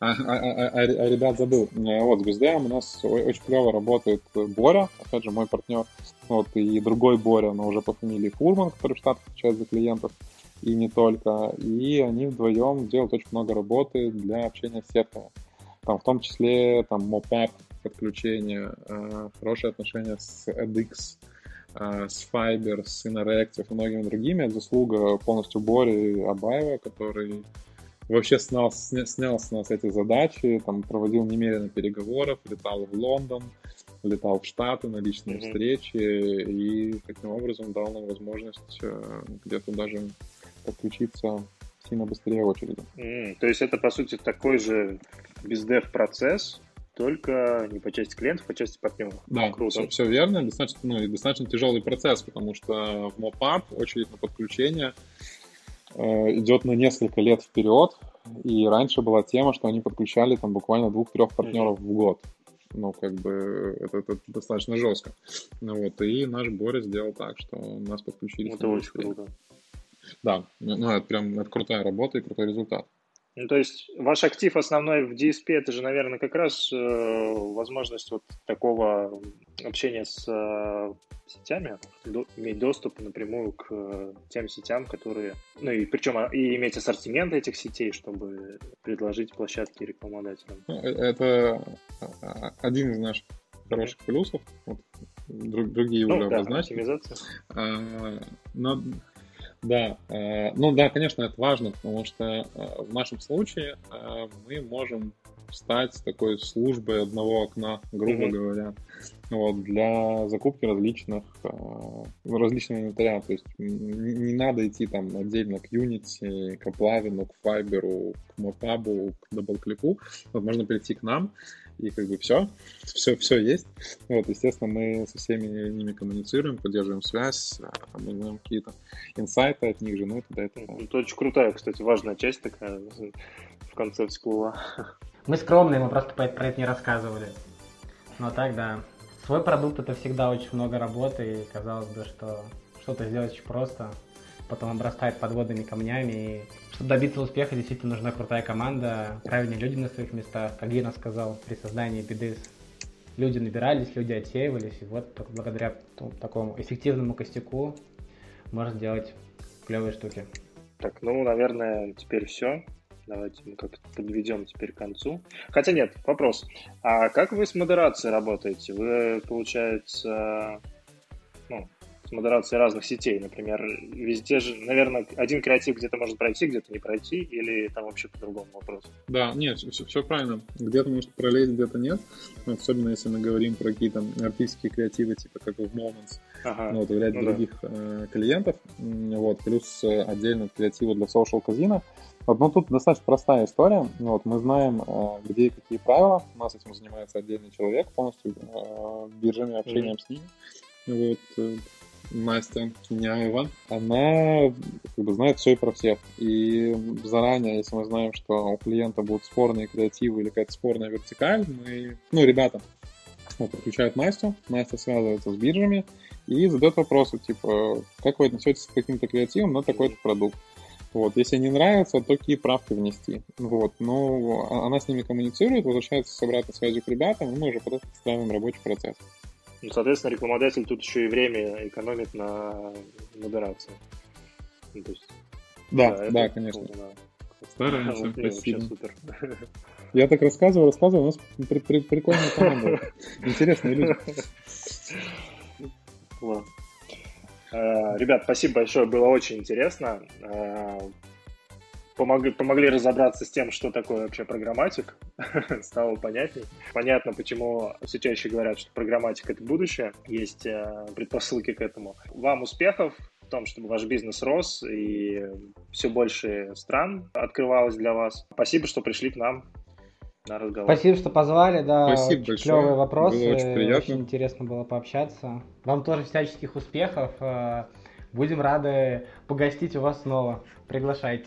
D: А, а, а, а, а ребят забыл. Вот, с BSD у нас очень клево работает Боря, опять же, мой партнер, вот, и другой Боря, но уже по фамилии Фурман, который в Штатах отвечает за клиентов, и не только. И они вдвоем делают очень много работы для общения с сетками. Там в том числе там mop подключение, э, хорошие отношения с edX, э, с Fiber, с Interactive и многими другими. Это заслуга полностью Бори Абаева, который вообще снял, снял с нас эти задачи, там проводил немерено переговоров, летал в Лондон, летал в Штаты на личные mm-hmm. встречи и таким образом дал нам возможность э, где-то даже подключиться сильно быстрее очереди.
B: Mm, то есть это, по сути, такой же бездев процесс, только не по части клиентов, а по части партнеров.
D: Да, Круто. Все, все верно. Достаточно, ну, достаточно тяжелый процесс, потому что в MoPub очередь на подключение э, идет на несколько лет вперед. И раньше была тема, что они подключали там буквально двух-трех партнеров mm-hmm. в год. Ну, как бы это, это достаточно жестко. Ну вот, и наш Борис сделал так, что нас подключили.
B: Это очень круто.
D: Да, ну это прям это крутая работа и крутой результат.
B: Ну, то есть ваш актив основной в DSP это же, наверное, как раз э, возможность вот такого общения с э, сетями, до, иметь доступ напрямую к э, тем сетям, которые, ну и причем а, и иметь ассортимент этих сетей, чтобы предложить площадки рекламодателям.
D: Ну, э, это а, один из наших хороших плюсов. Вот, другие ну, уже да, обозначили. А, но да, э, ну да, конечно, это важно, потому что э, в нашем случае э, мы можем стать такой службой одного окна, грубо mm-hmm. говоря, вот, для закупки различных, различного инвентаря. То есть не надо идти там отдельно к Unity, к Aplavin, к Fiber, к Mopab, к DoubleClick. Вот можно прийти к нам и как бы все, все, все есть. Вот, естественно, мы со всеми ними коммуницируем, поддерживаем связь, а, мы знаем какие-то инсайты от них же, ну и т.д.
B: Это, это очень крутая, кстати, важная часть такая в конце всплыла.
F: Мы скромные, мы просто про это не рассказывали. Но так, да. Свой продукт это всегда очень много работы, и казалось бы, что что-то сделать очень просто, потом обрастает подводными камнями, и чтобы добиться успеха, действительно нужна крутая команда, правильные люди на своих местах. Как Гена сказал, при создании беды люди набирались, люди отсеивались, и вот только благодаря такому эффективному костяку можно сделать клевые штуки.
B: Так, ну, наверное, теперь все. Давайте мы как-то подведем теперь к концу. Хотя нет, вопрос. А как вы с модерацией работаете? Вы, получается, ну, с модерацией разных сетей, например, везде же, наверное, один креатив где-то может пройти, где-то не пройти, или там вообще по-другому вопрос?
D: Да, нет, все, все правильно. Где-то может пролезть, где-то нет. Особенно если мы говорим про какие-то артистские креативы, типа как в Moments, ага. ну, вот, в ряде ну, других да. э, клиентов. Вот, плюс э, отдельно креативы для social казино. Вот, ну, тут достаточно простая история. Вот, мы знаем, э, где и какие правила. У нас этим занимается отдельный человек, полностью э, биржами, общением mm-hmm. с ними. Вот, Настя Киняева, она как бы знает все и про всех. И заранее, если мы знаем, что у клиента будут спорные креативы или какая-то спорная вертикаль, мы, ну, ребята подключают Настю, Настя связывается с биржами и задает вопросы, типа, как вы относитесь к каким-то креативам на такой-то продукт. Вот, если не нравится, то какие правки внести. Вот, но она с ними коммуницирует, возвращается с обратной связью к ребятам, и мы уже ставим рабочий процесс.
B: Ну, соответственно, рекламодатель тут еще и время экономит на модерации.
D: Ну, то есть, да, да, да конечно. Да. Стараемся, вот, спасибо. Супер. Я так рассказываю, рассказываю, у нас при, при, прикольная команда. Интересные люди.
B: Э, ребят, спасибо большое, было очень интересно. Э, помогли, помогли разобраться с тем, что такое вообще программатик, стало понятней. Понятно, почему все чаще говорят, что программатик — это будущее, есть э, предпосылки к этому. Вам успехов в том, чтобы ваш бизнес рос и все больше стран открывалось для вас. Спасибо, что пришли к нам на разговор.
F: Спасибо, что позвали, да. Спасибо большое. Клевые вопросы. Было очень приятно. Очень интересно было пообщаться. Вам тоже всяческих успехов. Э, будем рады погостить у вас снова. Приглашайте.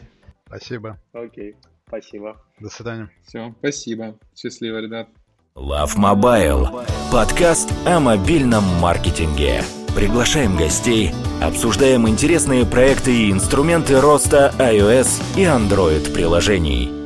E: Спасибо.
B: Окей, спасибо.
E: До свидания.
D: Все, спасибо. Счастливо, ребят.
A: Love Mobile. Подкаст о мобильном маркетинге. Приглашаем гостей, обсуждаем интересные проекты и инструменты роста iOS и Android приложений.